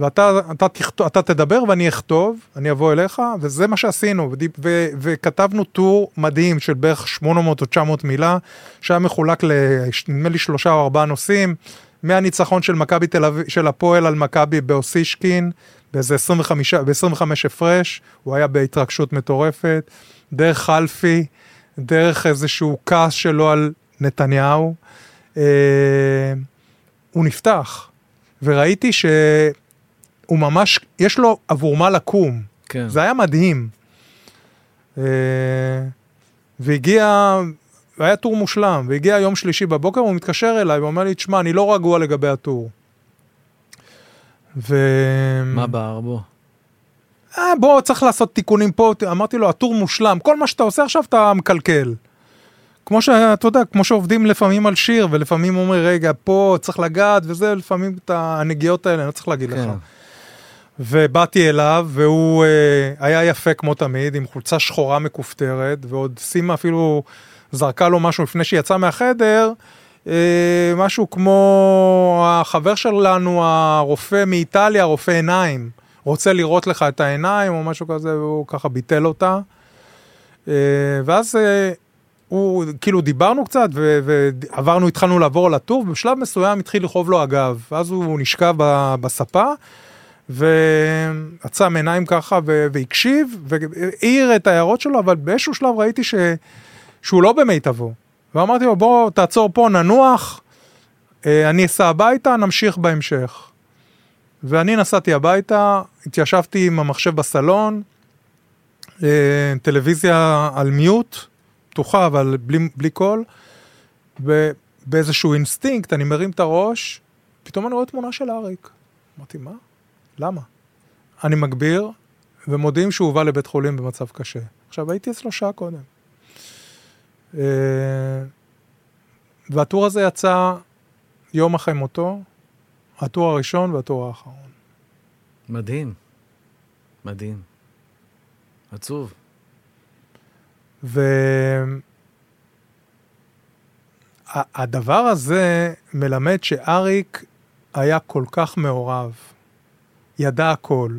S2: ואתה אתה, אתה, אתה תדבר ואני אכתוב, אני אבוא אליך, וזה מה שעשינו, ו, ו, וכתבנו טור מדהים של בערך 800 או 900 מילה, שהיה מחולק לנדמה לי שלושה או ארבעה נושאים, מהניצחון של מכבי תל אביב, של הפועל על מכבי באוסישקין, באיזה 25, ב-25 הפרש, הוא היה בהתרגשות מטורפת, דרך חלפי, דרך איזשהו כעס שלו על נתניהו, אה, הוא נפתח, וראיתי ש... הוא ממש, יש לו עבור מה לקום.
S3: כן.
S2: זה היה מדהים. אה, והגיע, היה טור מושלם, והגיע יום שלישי בבוקר, הוא מתקשר אליי ואומר לי, תשמע, אני לא רגוע לגבי הטור.
S3: ו... מה בער בו?
S2: אה, בוא, צריך לעשות תיקונים פה. אמרתי לו, הטור מושלם, כל מה שאתה עושה עכשיו אתה מקלקל. כמו שאתה יודע, כמו שעובדים לפעמים על שיר, ולפעמים אומרים, רגע, פה צריך לגעת, וזה, לפעמים את הנגיעות האלה, אני לא צריך להגיד כן. לך. ובאתי אליו, והוא אה, היה יפה כמו תמיד, עם חולצה שחורה מכופתרת, ועוד סימה אפילו זרקה לו משהו לפני שיצא מהחדר, אה, משהו כמו החבר שלנו, הרופא מאיטליה, רופא עיניים, רוצה לראות לך את העיניים או משהו כזה, והוא ככה ביטל אותה. אה, ואז אה, הוא, כאילו דיברנו קצת ועברנו, התחלנו לעבור על הטור, ובשלב מסוים התחיל לכאוב לו הגב, ואז הוא נשכב בספה. ועצם עיניים ככה והקשיב והעיר את ההערות שלו, אבל באיזשהו שלב ראיתי ש... שהוא לא במיטבו. ואמרתי לו, בוא תעצור פה, ננוח, אה, אני אסע הביתה, נמשיך בהמשך. ואני נסעתי הביתה, התיישבתי עם המחשב בסלון, אה, טלוויזיה על mute, פתוחה אבל בלי, בלי קול, ובאיזשהו אינסטינקט אני מרים את הראש, פתאום אני רואה תמונה של אריק. אמרתי, מה? למה? אני מגביר, ומודיעים שהוא הובא לבית חולים במצב קשה. עכשיו, הייתי אצלו שעה קודם. אה, והטור הזה יצא יום אחרי מותו, הטור הראשון והטור האחרון.
S3: מדהים, מדהים. עצוב.
S2: והדבר הזה מלמד שאריק היה כל כך מעורב. ידע הכל.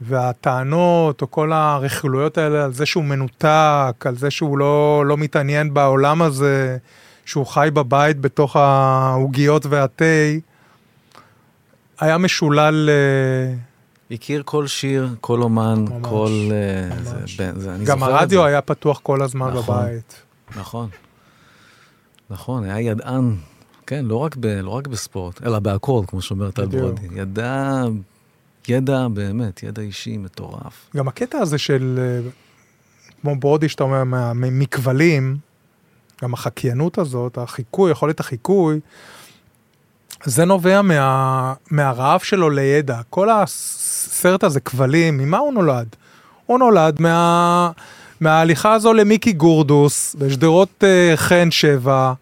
S2: והטענות, או כל הרכילויות האלה על זה שהוא מנותק, על זה שהוא לא, לא מתעניין בעולם הזה, שהוא חי בבית בתוך העוגיות והתה, היה משולל... אה,
S3: הכיר כל שיר, כל אומן, ממש, כל... אה, ממש. זה, זה,
S2: אני גם הרדיו היה פתוח כל הזמן נכון, בבית.
S3: נכון, נכון, היה ידען כן, לא רק, ב, לא רק בספורט, אלא בהכל, כמו שאומר טל ברודי. ידע, ידע באמת, ידע אישי מטורף.
S2: גם הקטע הזה של, אה, כמו ברודי, שאתה אומר, מכבלים, גם החקיינות הזאת, החיקוי, יכולת החיקוי, זה נובע מה, מהרעב שלו לידע. כל הסרט הזה, כבלים, ממה הוא נולד? הוא נולד מה, מההליכה הזו למיקי גורדוס, בשדרות uh, חן שבע,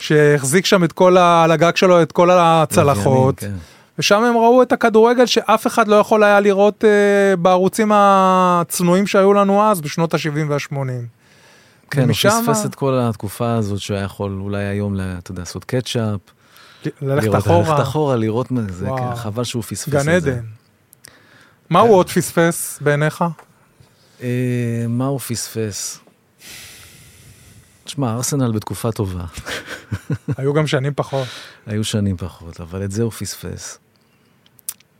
S2: שהחזיק שם את כל ה, על הגג שלו את כל הצלחות. כן. ושם הם ראו את הכדורגל שאף אחד לא יכול היה לראות uh, בערוצים הצנועים שהיו לנו אז, בשנות ה-70 וה-80.
S3: כן, ומשם... הוא פספס את כל התקופה הזאת שהיה יכול אולי היום, אתה יודע, לעשות קטשאפ.
S2: ללכת אחורה.
S3: ללכת אחורה, לראות מה זה, כן, חבל שהוא פספס
S2: את זה. גן עדן. מה הוא עוד פספס בעיניך?
S3: אה, מה הוא פספס? תשמע, ארסנל בתקופה טובה.
S2: היו גם שנים פחות.
S3: היו שנים פחות, אבל את זה הוא פספס.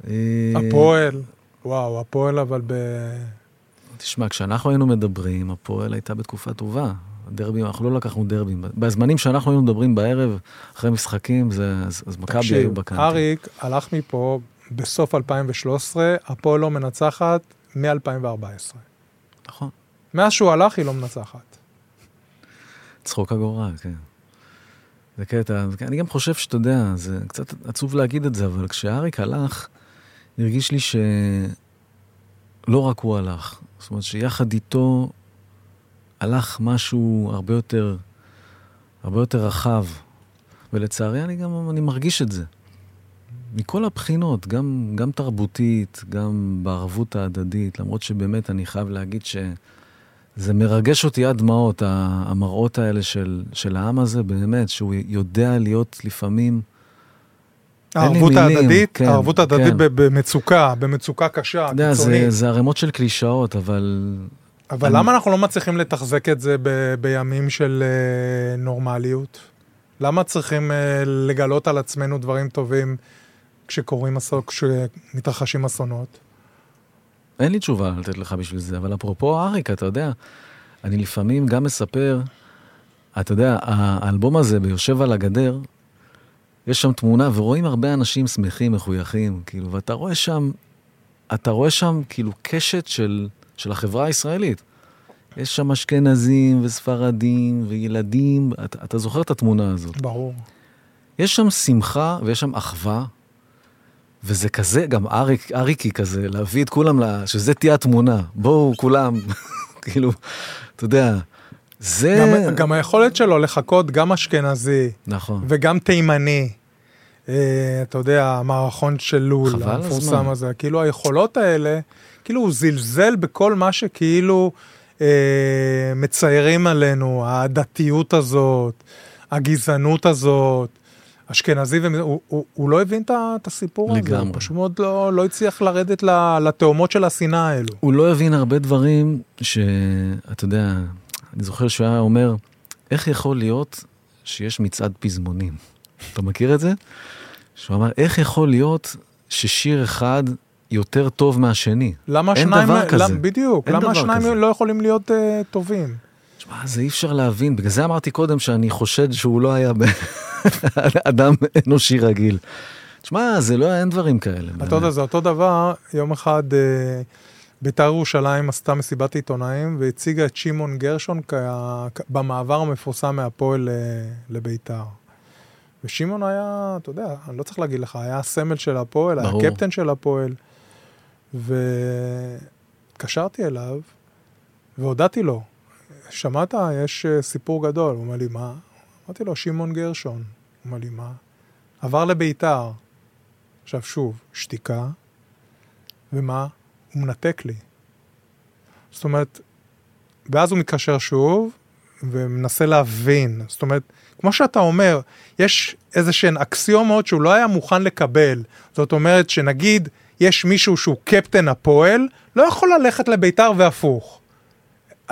S2: אה, הפועל, וואו, הפועל אבל ב...
S3: תשמע, כשאנחנו היינו מדברים, הפועל הייתה בתקופה טובה. דרבים, אנחנו לא לקחנו דרבים. בזמנים שאנחנו היינו מדברים בערב, אחרי משחקים, זה, אז, אז מכבי היו בקאנטי.
S2: אריק הלך מפה בסוף 2013, הפועל לא מנצחת מ-2014.
S3: נכון.
S2: מאז שהוא הלך, היא לא מנצחת.
S3: צחוק הגורל, כן. זה קטע, אני גם חושב שאתה יודע, זה קצת עצוב להגיד את זה, אבל כשאריק הלך, הרגיש לי שלא רק הוא הלך. זאת אומרת שיחד איתו הלך משהו הרבה יותר, הרבה יותר רחב. ולצערי אני גם, אני מרגיש את זה. מכל הבחינות, גם, גם תרבותית, גם בערבות ההדדית, למרות שבאמת אני חייב להגיד שזה מרגש אותי עד דמעות, המראות האלה של, של העם הזה, באמת, שהוא יודע להיות לפעמים...
S2: הערבות ההדדית, כן, הערבות ההדדית כן. במצוקה, במצוקה קשה,
S3: קיצונית. זה, זה ערימות של קלישאות, אבל
S2: אבל אני... למה אנחנו לא מצליחים לתחזק את זה ב- בימים של uh, נורמליות? למה צריכים uh, לגלות על עצמנו דברים טובים כשקורים כשמתרחשים אסונות?
S3: אין לי תשובה לתת לך בשביל זה, אבל אפרופו אריק, אתה יודע, אני לפעמים גם מספר, אתה יודע, האלבום הזה ביושב על הגדר, יש שם תמונה ורואים הרבה אנשים שמחים, מחויכים, כאילו, ואתה רואה שם, אתה רואה שם כאילו קשת של של החברה הישראלית. יש שם אשכנזים וספרדים וילדים, אתה, אתה זוכר את התמונה הזאת.
S2: ברור.
S3: יש שם שמחה ויש שם אחווה, וזה כזה, גם אריק, אריקי כזה, להביא את כולם, לה, שזה תהיה התמונה. בואו כולם, (laughs) כאילו, אתה יודע, זה...
S2: גם, גם היכולת שלו לחכות גם אשכנזי.
S3: נכון.
S2: וגם תימני. אה, אתה יודע, המערכון של לול, המפורסם הזה, כאילו היכולות האלה, כאילו הוא זלזל בכל מה שכאילו אה, מציירים עלינו, הדתיות הזאת, הגזענות הזאת. אשכנזי, הוא, הוא, הוא לא הבין את הסיפור לגמרי. הזה, הוא פשוט מאוד לא, לא הצליח לרדת לתאומות של השנאה האלו.
S3: הוא לא הבין הרבה דברים שאתה יודע, אני זוכר שהוא היה אומר, איך יכול להיות שיש מצעד פזמונים? (laughs) אתה מכיר את זה? שהוא אמר, איך יכול להיות ששיר אחד יותר טוב מהשני?
S2: למה אין שניים, דבר כזה. למה, בדיוק, למה השניים כזה. לא יכולים להיות uh, טובים?
S3: תשמע, זה אי אפשר להבין, בגלל זה אמרתי קודם שאני חושד שהוא לא היה (laughs) (laughs) אדם אנושי רגיל. תשמע, זה לא, אין דברים כאלה.
S2: אתה יודע, זה אותו דבר, יום אחד uh, בית"ר ירושלים עשתה מסיבת עיתונאים והציגה את שמעון גרשון כ- במעבר המפורסם מהפועל לבית"ר. ושמעון היה, אתה יודע, אני לא צריך להגיד לך, היה הסמל של הפועל, ברור. היה קפטן של הפועל. והתקשרתי אליו והודעתי לו, שמעת, יש אה, סיפור גדול. הוא אומר לי, מה? אמרתי לו, שמעון גרשון. הוא אומר לי, מה? עבר לביתר. עכשיו שוב, שתיקה, ומה? הוא מנתק לי. זאת אומרת, ואז הוא מתקשר שוב, ומנסה להבין. זאת אומרת, כמו שאתה אומר, יש איזה שהן אקסיומות שהוא לא היה מוכן לקבל. זאת אומרת שנגיד יש מישהו שהוא קפטן הפועל, לא יכול ללכת לביתר והפוך.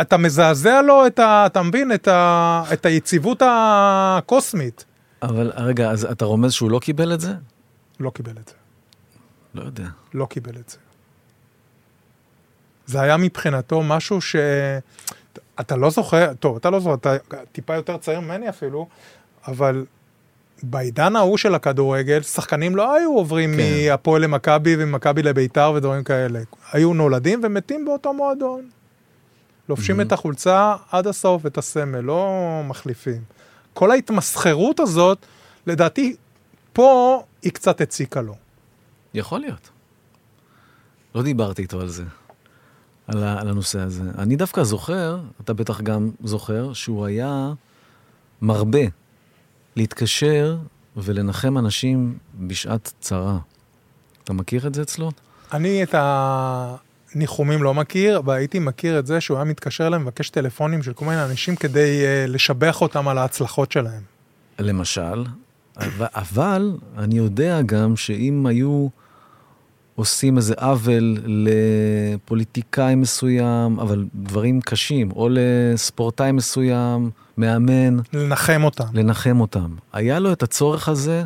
S2: אתה מזעזע לו את ה... אתה מבין? את, ה, את היציבות הקוסמית.
S3: אבל רגע, אז אתה רומז שהוא לא קיבל את זה?
S2: לא קיבל את זה.
S3: לא יודע.
S2: לא קיבל את זה. זה היה מבחינתו משהו ש... אתה לא זוכר, טוב, אתה לא זוכר, אתה טיפה יותר צעיר ממני אפילו, אבל בעידן ההוא של הכדורגל, שחקנים לא היו עוברים כן. מהפועל למכבי וממכבי לביתר ודברים כאלה. היו נולדים ומתים באותו מועדון. לובשים mm-hmm. את החולצה עד הסוף, את הסמל, לא מחליפים. כל ההתמסחרות הזאת, לדעתי, פה היא קצת הציקה לו.
S3: יכול להיות. לא דיברתי איתו על זה, על, ה, על הנושא הזה. אני דווקא זוכר, אתה בטח גם זוכר, שהוא היה מרבה להתקשר ולנחם אנשים בשעת צרה. אתה מכיר את זה אצלו?
S2: אני את הניחומים לא מכיר, והייתי מכיר את זה שהוא היה מתקשר אליהם, מבקש טלפונים של כל מיני אנשים כדי uh, לשבח אותם על ההצלחות שלהם.
S3: למשל, אבל, אבל אני יודע גם שאם היו עושים איזה עוול לפוליטיקאי מסוים, אבל דברים קשים, או לספורטאי מסוים, מאמן.
S2: לנחם אותם.
S3: לנחם אותם. היה לו את הצורך הזה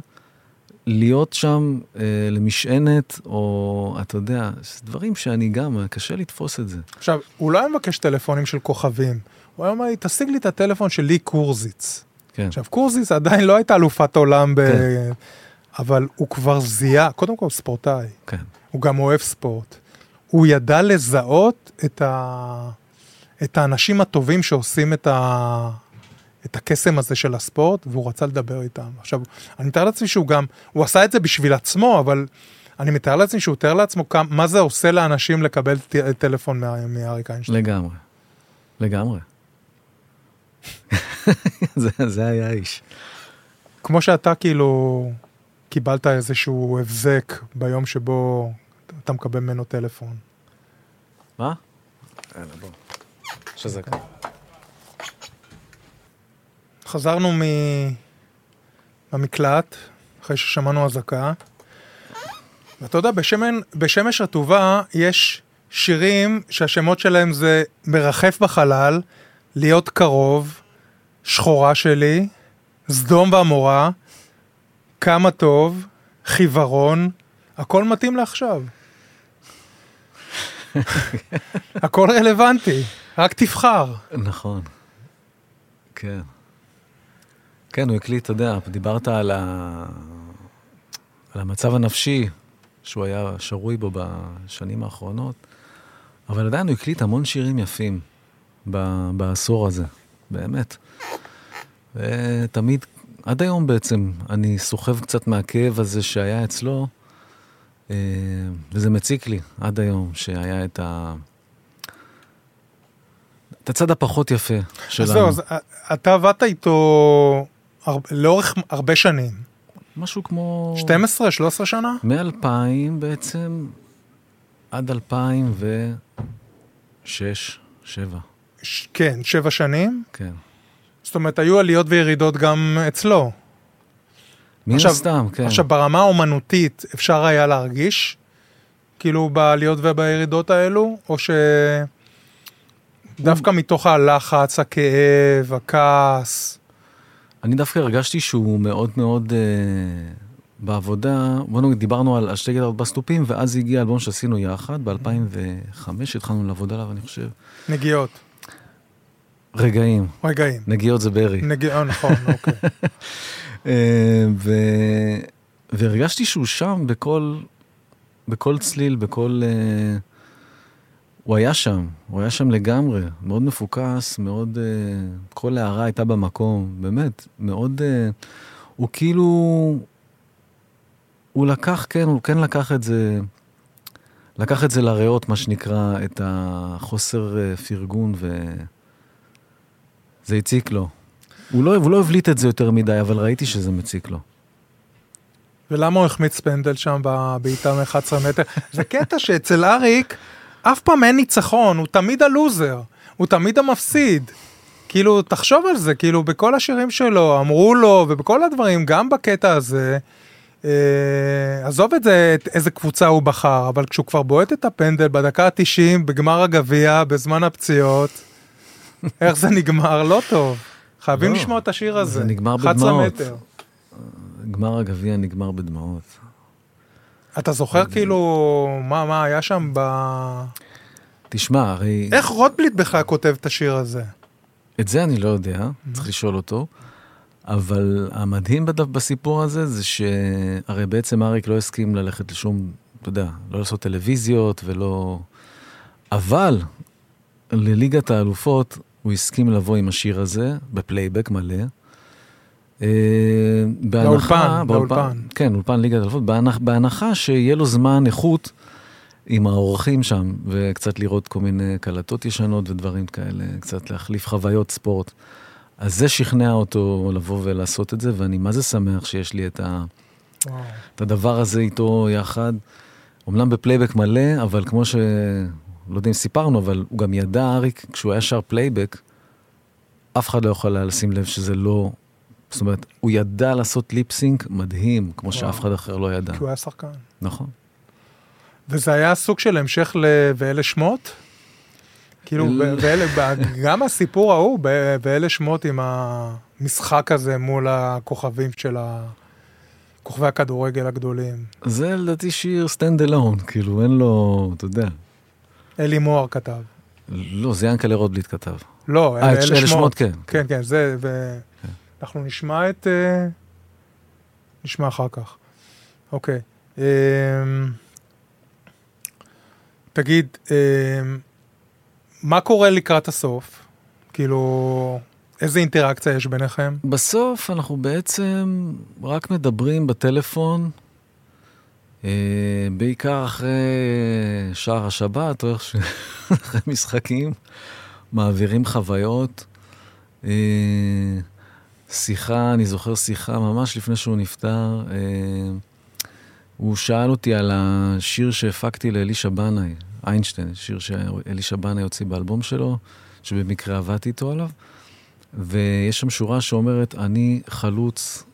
S3: להיות שם אה, למשענת, או אתה יודע, דברים שאני גם, קשה לתפוס את זה.
S2: עכשיו, הוא לא היה מבקש טלפונים של כוכבים. הוא היה אומר לי, תשיג לי את הטלפון של לי קורזיץ. כן. עכשיו, קורזיץ עדיין לא הייתה אלופת עולם, ב... כן. אבל הוא כבר זיהה, קודם כל ספורטאי. כן. הוא גם אוהב ספורט. הוא ידע לזהות את, ה... את האנשים הטובים שעושים את, ה... את הקסם הזה של הספורט, והוא רצה לדבר איתם. עכשיו, אני מתאר לעצמי שהוא גם, הוא עשה את זה בשביל עצמו, אבל אני מתאר לעצמי שהוא תאר לעצמו כמה, מה זה עושה לאנשים לקבל ט... טלפון מאריק איינשטיין.
S3: לגמרי, לגמרי. (laughs) זה, זה היה האיש.
S2: כמו שאתה כאילו קיבלת איזשהו הבזק ביום שבו אתה מקבל ממנו טלפון.
S3: מה? יאללה בוא. שזה כאן.
S2: חזרנו מ... במקלט, אחרי ששמענו אזעקה. ואתה יודע, בשמן, בשמש רטובה יש שירים שהשמות שלהם זה מרחף בחלל, להיות קרוב, שחורה שלי, סדום ועמורה, כמה טוב, חיוורון, הכל מתאים לעכשיו. (laughs) הכל רלוונטי, רק תבחר.
S3: נכון. כן. כן, הוא הקליט, אתה יודע, דיברת על, ה... על המצב הנפשי שהוא היה שרוי בו בשנים האחרונות, אבל עדיין הוא הקליט המון שירים יפים ב... בעשור הזה, באמת. ותמיד, עד היום בעצם, אני סוחב קצת מהכאב הזה שהיה אצלו, אה, וזה מציק לי עד היום, שהיה את ה... את הצד הפחות יפה שלנו. אז זהו, אז
S2: אתה עבדת איתו הר... לאורך הרבה שנים.
S3: משהו כמו...
S2: 12, 13 שנה?
S3: מ-2000 בעצם עד 2006, 7.
S2: ש... כן, 7 שנים?
S3: כן.
S2: זאת אומרת, היו עליות וירידות גם אצלו.
S3: מן הסתם, כן.
S2: עכשיו, ברמה האומנותית אפשר היה להרגיש, כאילו, בעליות ובירידות האלו, או שדווקא מתוך הלחץ, הכאב, הכעס.
S3: אני דווקא הרגשתי שהוא מאוד מאוד אה, בעבודה, בוא נגיד, דיברנו על שתי גיטרות בסטופים, ואז הגיע אלבום שעשינו יחד, ב-2005 התחלנו לעבוד עליו, אני חושב.
S2: נגיעות.
S3: רגעים.
S2: רגעים.
S3: נגיעות זה ברי.
S2: נגיעות, אה, נכון, (laughs) אוקיי.
S3: אה, ו... והרגשתי שהוא שם בכל, בכל צליל, בכל... Uh, הוא היה שם, הוא היה שם לגמרי, מאוד מפוקס, מאוד... Uh, כל הערה הייתה במקום, באמת, מאוד... Uh, הוא כאילו... הוא לקח, כן, הוא כן לקח את זה... לקח את זה לריאות, מה שנקרא, את החוסר פרגון, וזה הציק לו. הוא לא, הוא לא הבליט את זה יותר מדי, אבל ראיתי שזה מציק לו.
S2: ולמה הוא החמיץ פנדל שם בבעיטה מ-11 מטר? זה קטע שאצל אריק אף פעם אין ניצחון, הוא תמיד הלוזר, הוא תמיד המפסיד. כאילו, תחשוב על זה, כאילו, בכל השירים שלו, אמרו לו, ובכל הדברים, גם בקטע הזה, אה, עזוב את זה, את איזה קבוצה הוא בחר, אבל כשהוא כבר בועט את הפנדל בדקה ה-90, בגמר הגביע, בזמן הפציעות, (laughs) איך זה נגמר? לא טוב. חייבים לא, לשמוע את השיר הזה.
S3: זה נגמר בדמעות. גמר הגביע נגמר בדמעות.
S2: אתה זוכר כאילו מה, מה היה שם ב...
S3: תשמע, הרי...
S2: איך רוטבליט בכלל כותב את השיר הזה?
S3: את זה אני לא יודע, mm-hmm. צריך לשאול אותו. אבל המדהים בסיפור הזה זה שהרי בעצם אריק לא הסכים ללכת לשום, אתה יודע, לא לעשות טלוויזיות ולא... אבל לליגת האלופות הוא הסכים לבוא עם השיר הזה בפלייבק מלא,
S2: בהנחה, באולפן,
S3: כן, אולפן ליגת אלופות, בהנח, בהנחה שיהיה לו זמן איכות עם האורחים שם, וקצת לראות כל מיני קלטות ישנות ודברים כאלה, קצת להחליף חוויות ספורט. אז זה שכנע אותו לבוא ולעשות את זה, ואני מה זה שמח שיש לי את, ה... את הדבר הזה איתו יחד. אמנם בפלייבק מלא, אבל כמו ש... לא יודע אם סיפרנו, אבל הוא גם ידע, אריק, כשהוא היה שר פלייבק, אף אחד לא יכול היה לשים לב שזה לא... זאת אומרת, הוא ידע לעשות lip sync מדהים, כמו וואו. שאף אחד אחר לא ידע.
S2: כי הוא היה שחקן.
S3: נכון.
S2: וזה היה סוג של המשך ל... ואלה שמות? כאילו, ואלה, (laughs) גם הסיפור ההוא, ואלה שמות עם המשחק הזה מול הכוכבים של ה... כוכבי הכדורגל הגדולים.
S3: זה לדעתי שיר stand alone, כאילו אין לו, אתה יודע.
S2: אלי מוהר כתב.
S3: לא, זה יענקל'ה רוטבליט כתב.
S2: לא,
S3: אה, אלה, אלה שמות, כן.
S2: כן, כן, זה, ואנחנו כן. נשמע את... אה, נשמע אחר כך. אוקיי. אמ, תגיד, um, מה קורה לקראת הסוף? כאילו, איזה אינטראקציה יש ביניכם?
S3: בסוף אנחנו בעצם רק מדברים בטלפון, אה, בעיקר אחרי שער השבת, או איך (laughs) אחרי משחקים, מעבירים חוויות. אה, שיחה, אני זוכר שיחה ממש לפני שהוא נפטר, אה, הוא שאל אותי על השיר שהפקתי לאלישע בנאי, איינשטיין, שיר שאלישע בנאי הוציא באלבום שלו, שבמקרה עבדתי איתו עליו. ויש שם שורה שאומרת, אני חלוץ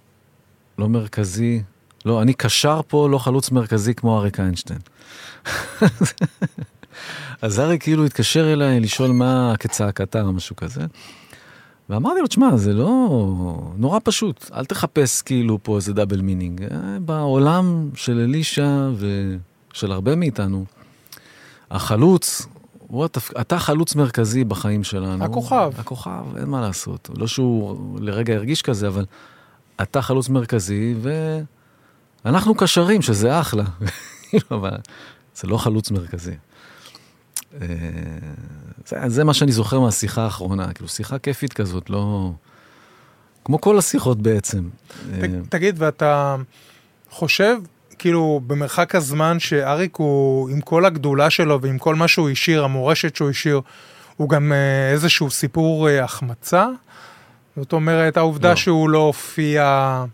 S3: לא מרכזי, לא, אני קשר פה, לא חלוץ מרכזי כמו אריק איינשטיין. (laughs) אז אריק כאילו התקשר אליי לשאול מה כצעקתה או משהו כזה. ואמרתי לו, תשמע, זה לא... נורא פשוט, אל תחפש כאילו פה איזה double meaning. אה, בעולם של אלישע ושל הרבה מאיתנו, החלוץ הוא התפ... אתה חלוץ מרכזי בחיים שלנו.
S2: הכוכב.
S3: הכוכב, אין מה לעשות. לא שהוא לרגע הרגיש כזה, אבל אתה חלוץ מרכזי, ואנחנו קשרים, שזה אחלה. (laughs) אבל זה לא חלוץ מרכזי. אה, זה, זה מה שאני זוכר מהשיחה האחרונה, כאילו שיחה כיפית כזאת, לא... כמו כל השיחות בעצם.
S2: ת, תגיד, ואתה חושב כאילו במרחק הזמן שאריק הוא עם כל הגדולה שלו ועם כל מה שהוא השאיר, המורשת שהוא השאיר, הוא גם אה, איזשהו סיפור אה, החמצה. זאת אומרת, העובדה לא. שהוא לא הופיע,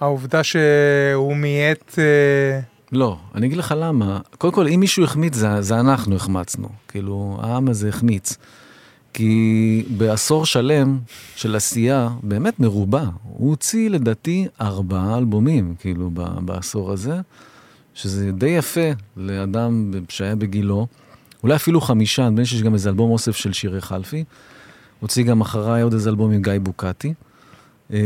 S2: העובדה שהוא מיעט... אה,
S3: לא, אני אגיד לך למה. קודם כל, אם מישהו החמיץ, זה, זה אנחנו החמצנו. כאילו, העם הזה החמיץ. כי בעשור שלם של עשייה באמת מרובה, הוא הוציא לדעתי ארבעה אלבומים, כאילו, בעשור הזה, שזה די יפה לאדם שהיה בגילו. אולי אפילו חמישה, נדמה לי שיש גם איזה אלבום אוסף של שירי חלפי. הוציא גם אחריי עוד איזה אלבום עם גיא בוקטי. אה,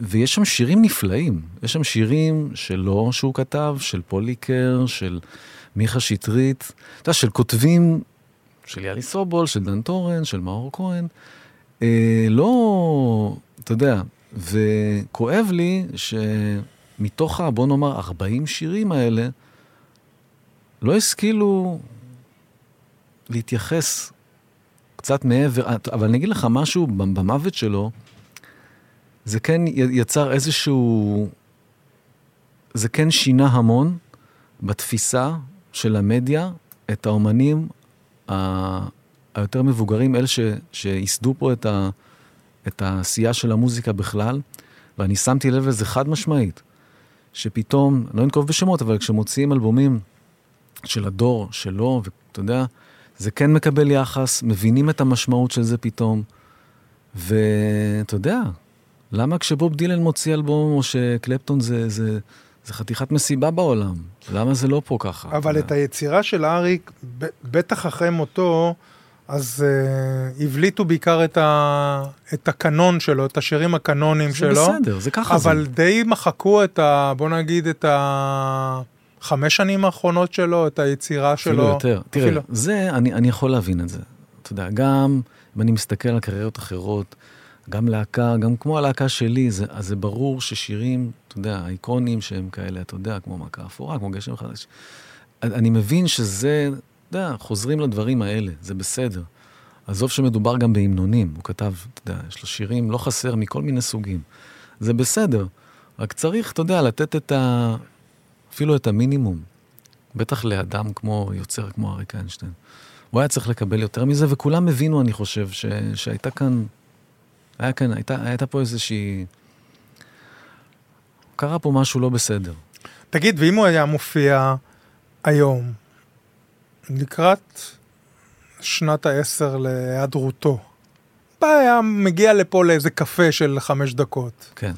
S3: ויש שם שירים נפלאים. יש שם שירים שלו שהוא כתב, של פוליקר, של מיכה שטרית, אתה יודע, של כותבים של יאלי סובול, של דן טורן, של מאור כהן. אה, לא, אתה יודע, וכואב לי שמתוך ה, בוא נאמר, 40 שירים האלה, לא השכילו להתייחס קצת מעבר, אבל אני אגיד לך משהו, במוות שלו, זה כן יצר איזשהו, זה כן שינה המון בתפיסה של המדיה את האומנים היותר מבוגרים, אלה שייסדו פה את, ה, את העשייה של המוזיקה בכלל, ואני שמתי לב לזה חד משמעית, שפתאום, לא אנקוב בשמות, אבל כשמוציאים אלבומים של הדור שלו, ואתה יודע, זה כן מקבל יחס, מבינים את המשמעות של זה פתאום, ואתה יודע, למה כשבוב דילן מוציא אלבום, או שקלפטון זה, זה, זה חתיכת מסיבה בעולם, למה זה לא פה ככה?
S2: אבל את היצירה של אריק, בטח אחרי מותו, אז uh, הבליטו בעיקר את, ה, את הקנון שלו, את השירים הקנונים
S3: זה
S2: שלו.
S3: זה בסדר, זה ככה
S2: אבל זה. אבל די מחקו את ה... בוא נגיד את החמש שנים האחרונות שלו, את היצירה
S3: אפילו
S2: שלו.
S3: אפילו יותר. תראה, אפילו... זה, אני, אני יכול להבין את זה. אתה יודע, גם אם אני מסתכל על קריירות אחרות, גם להקה, גם כמו הלהקה שלי, זה, אז זה ברור ששירים, אתה יודע, איקונים שהם כאלה, אתה יודע, כמו מכה אפורה, כמו גשם חדש. אני מבין שזה, אתה יודע, חוזרים לדברים האלה, זה בסדר. עזוב שמדובר גם בהמנונים, הוא כתב, אתה יודע, יש לו שירים לא חסר מכל מיני סוגים. זה בסדר. רק צריך, אתה יודע, לתת את ה... אפילו את המינימום. בטח לאדם כמו יוצר כמו אריק איינשטיין. הוא היה צריך לקבל יותר מזה, וכולם הבינו, אני חושב, ש... שהייתה כאן... היה כאן, הייתה, הייתה פה איזושהי... קרה פה משהו לא בסדר.
S2: תגיד, ואם הוא היה מופיע היום, לקראת שנת העשר להיעדרותו, היה מגיע לפה לאיזה קפה של חמש דקות.
S3: כן.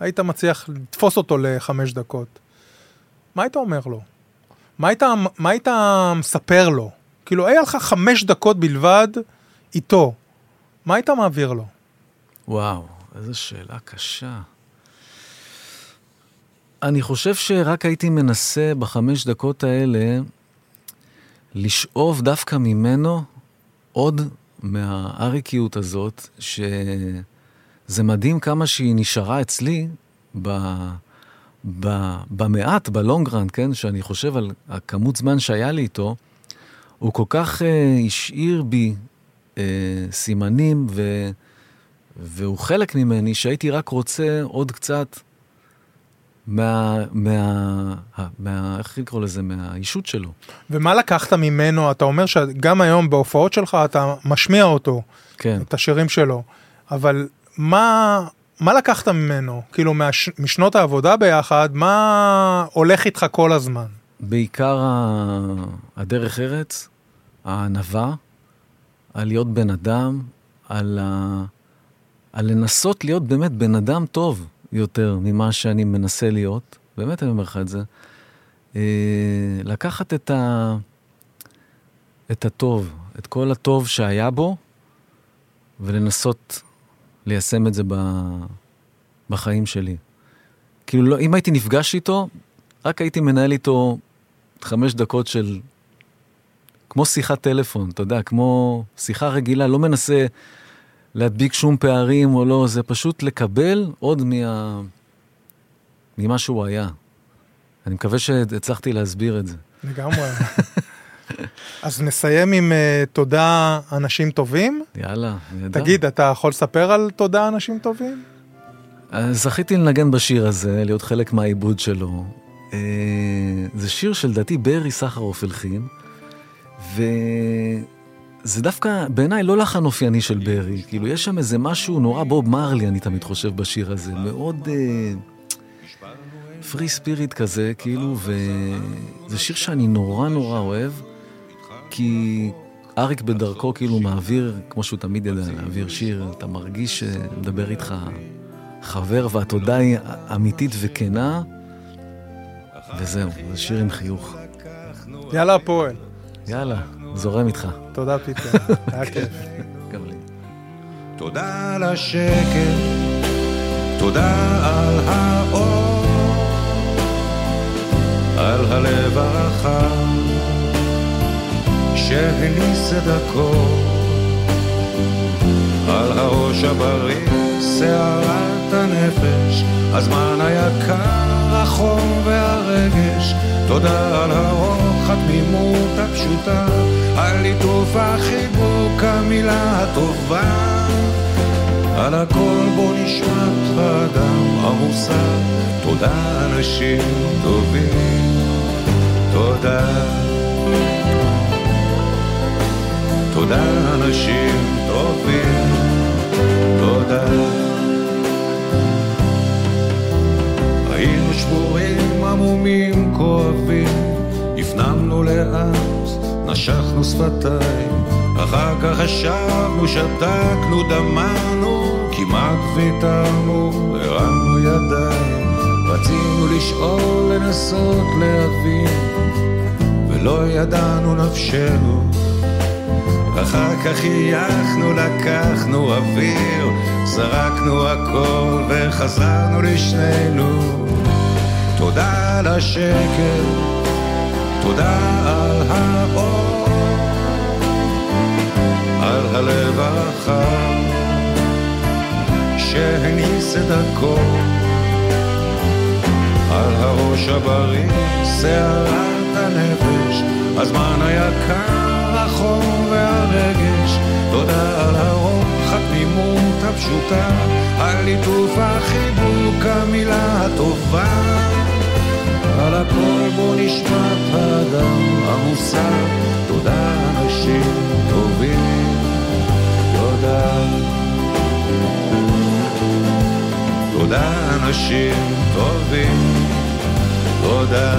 S2: היית מצליח לתפוס אותו לחמש דקות. מה היית אומר לו? מה היית, מה היית מספר לו? כאילו, היה לך חמש דקות בלבד איתו. מה היית מעביר לו?
S3: וואו, איזו שאלה קשה. אני חושב שרק הייתי מנסה בחמש דקות האלה לשאוב דווקא ממנו עוד מהאריקיות הזאת, שזה מדהים כמה שהיא נשארה אצלי ב, ב, במעט, בלונגרנד, כן? שאני חושב על הכמות זמן שהיה לי איתו, הוא כל כך אה, השאיר בי אה, סימנים, ו, והוא חלק ממני, שהייתי רק רוצה עוד קצת מה... מה... מה איך לקרוא לזה? מהאישות שלו.
S2: ומה לקחת ממנו? אתה אומר שגם היום בהופעות שלך אתה משמיע אותו.
S3: כן.
S2: את השירים שלו. אבל מה... מה לקחת ממנו? כאילו, מהש... משנות העבודה ביחד, מה הולך איתך כל הזמן?
S3: בעיקר ה... הדרך ארץ, הענווה, על להיות בן אדם, על, ה... על לנסות להיות באמת בן אדם טוב. יותר ממה שאני מנסה להיות, באמת אני אומר לך את זה, אה, לקחת את, ה, את הטוב, את כל הטוב שהיה בו, ולנסות ליישם את זה ב, בחיים שלי. כאילו, לא, אם הייתי נפגש איתו, רק הייתי מנהל איתו חמש דקות של... כמו שיחת טלפון, אתה יודע, כמו שיחה רגילה, לא מנסה להדביק שום פערים או לא, זה פשוט לקבל עוד מה... ממה שהוא היה. אני מקווה שהצלחתי להסביר את זה.
S2: לגמרי. (laughs) אז נסיים עם uh, תודה אנשים טובים.
S3: יאללה, נהדר.
S2: תגיד, אתה יכול לספר על תודה אנשים טובים?
S3: זכיתי לנגן בשיר הזה, להיות חלק מהעיבוד שלו. Uh, זה שיר שלדעתי ברי סחרוף הלחין, ו... זה דווקא בעיניי לא לחן אופייני של ברי, כאילו יש שם איזה משהו נורא בוב מרלי, אני תמיד חושב בשיר הזה, מאוד פרי uh, ספיריט כזה, כאילו, וזה שיר שאני נורא נורא אוהב, כי אריק בדרכו כאילו מעביר, כמו שהוא תמיד ידע להעביר שיר, אתה מרגיש שמדבר איתך חבר, והתודה היא אמיתית וכנה, וזהו, זה שיר עם חיוך.
S2: יאללה הפועל.
S3: יאללה. זורם איתך.
S2: תודה פיטר, היה (laughs) כיף.
S3: גם לי.
S4: תודה על השקט, תודה על האור, על הלב הרחב שהניס את הכל, על הראש הבריא, שערת הנפש, הזמן היקר, החום והרגש, תודה על הרוח, התמימות הפשוטה. על ליטוף החיבוק, המילה הטובה. על הכל בו נשמת האדם המוסר, תודה אנשים טובים, תודה. תודה אנשים טובים, תודה. היינו שבורים, עמומים, כואבים, הפנמנו לאט נשכנו שפתיים, אחר כך חשבנו, שתקנו, דמענו, כמעט ויתרנו, הרמנו ידיים, רצינו לשאול, לנסות להבין, ולא ידענו נפשנו. אחר כך חייכנו, לקחנו אוויר, זרקנו הכל וחזרנו לשנינו. תודה על השקט, תודה על האור. על הלב הרחב שהניס את הכל על הראש הבריא, שערת הנפש, הזמן היקר, החום והרגש, תודה על הרוח, התמימות הפשוטה, על ליטוף החיבור המילה הטובה. על הכל בו נשמת האדם המוסר, תודה אנשים טובים, תודה. תודה אנשים טובים, תודה.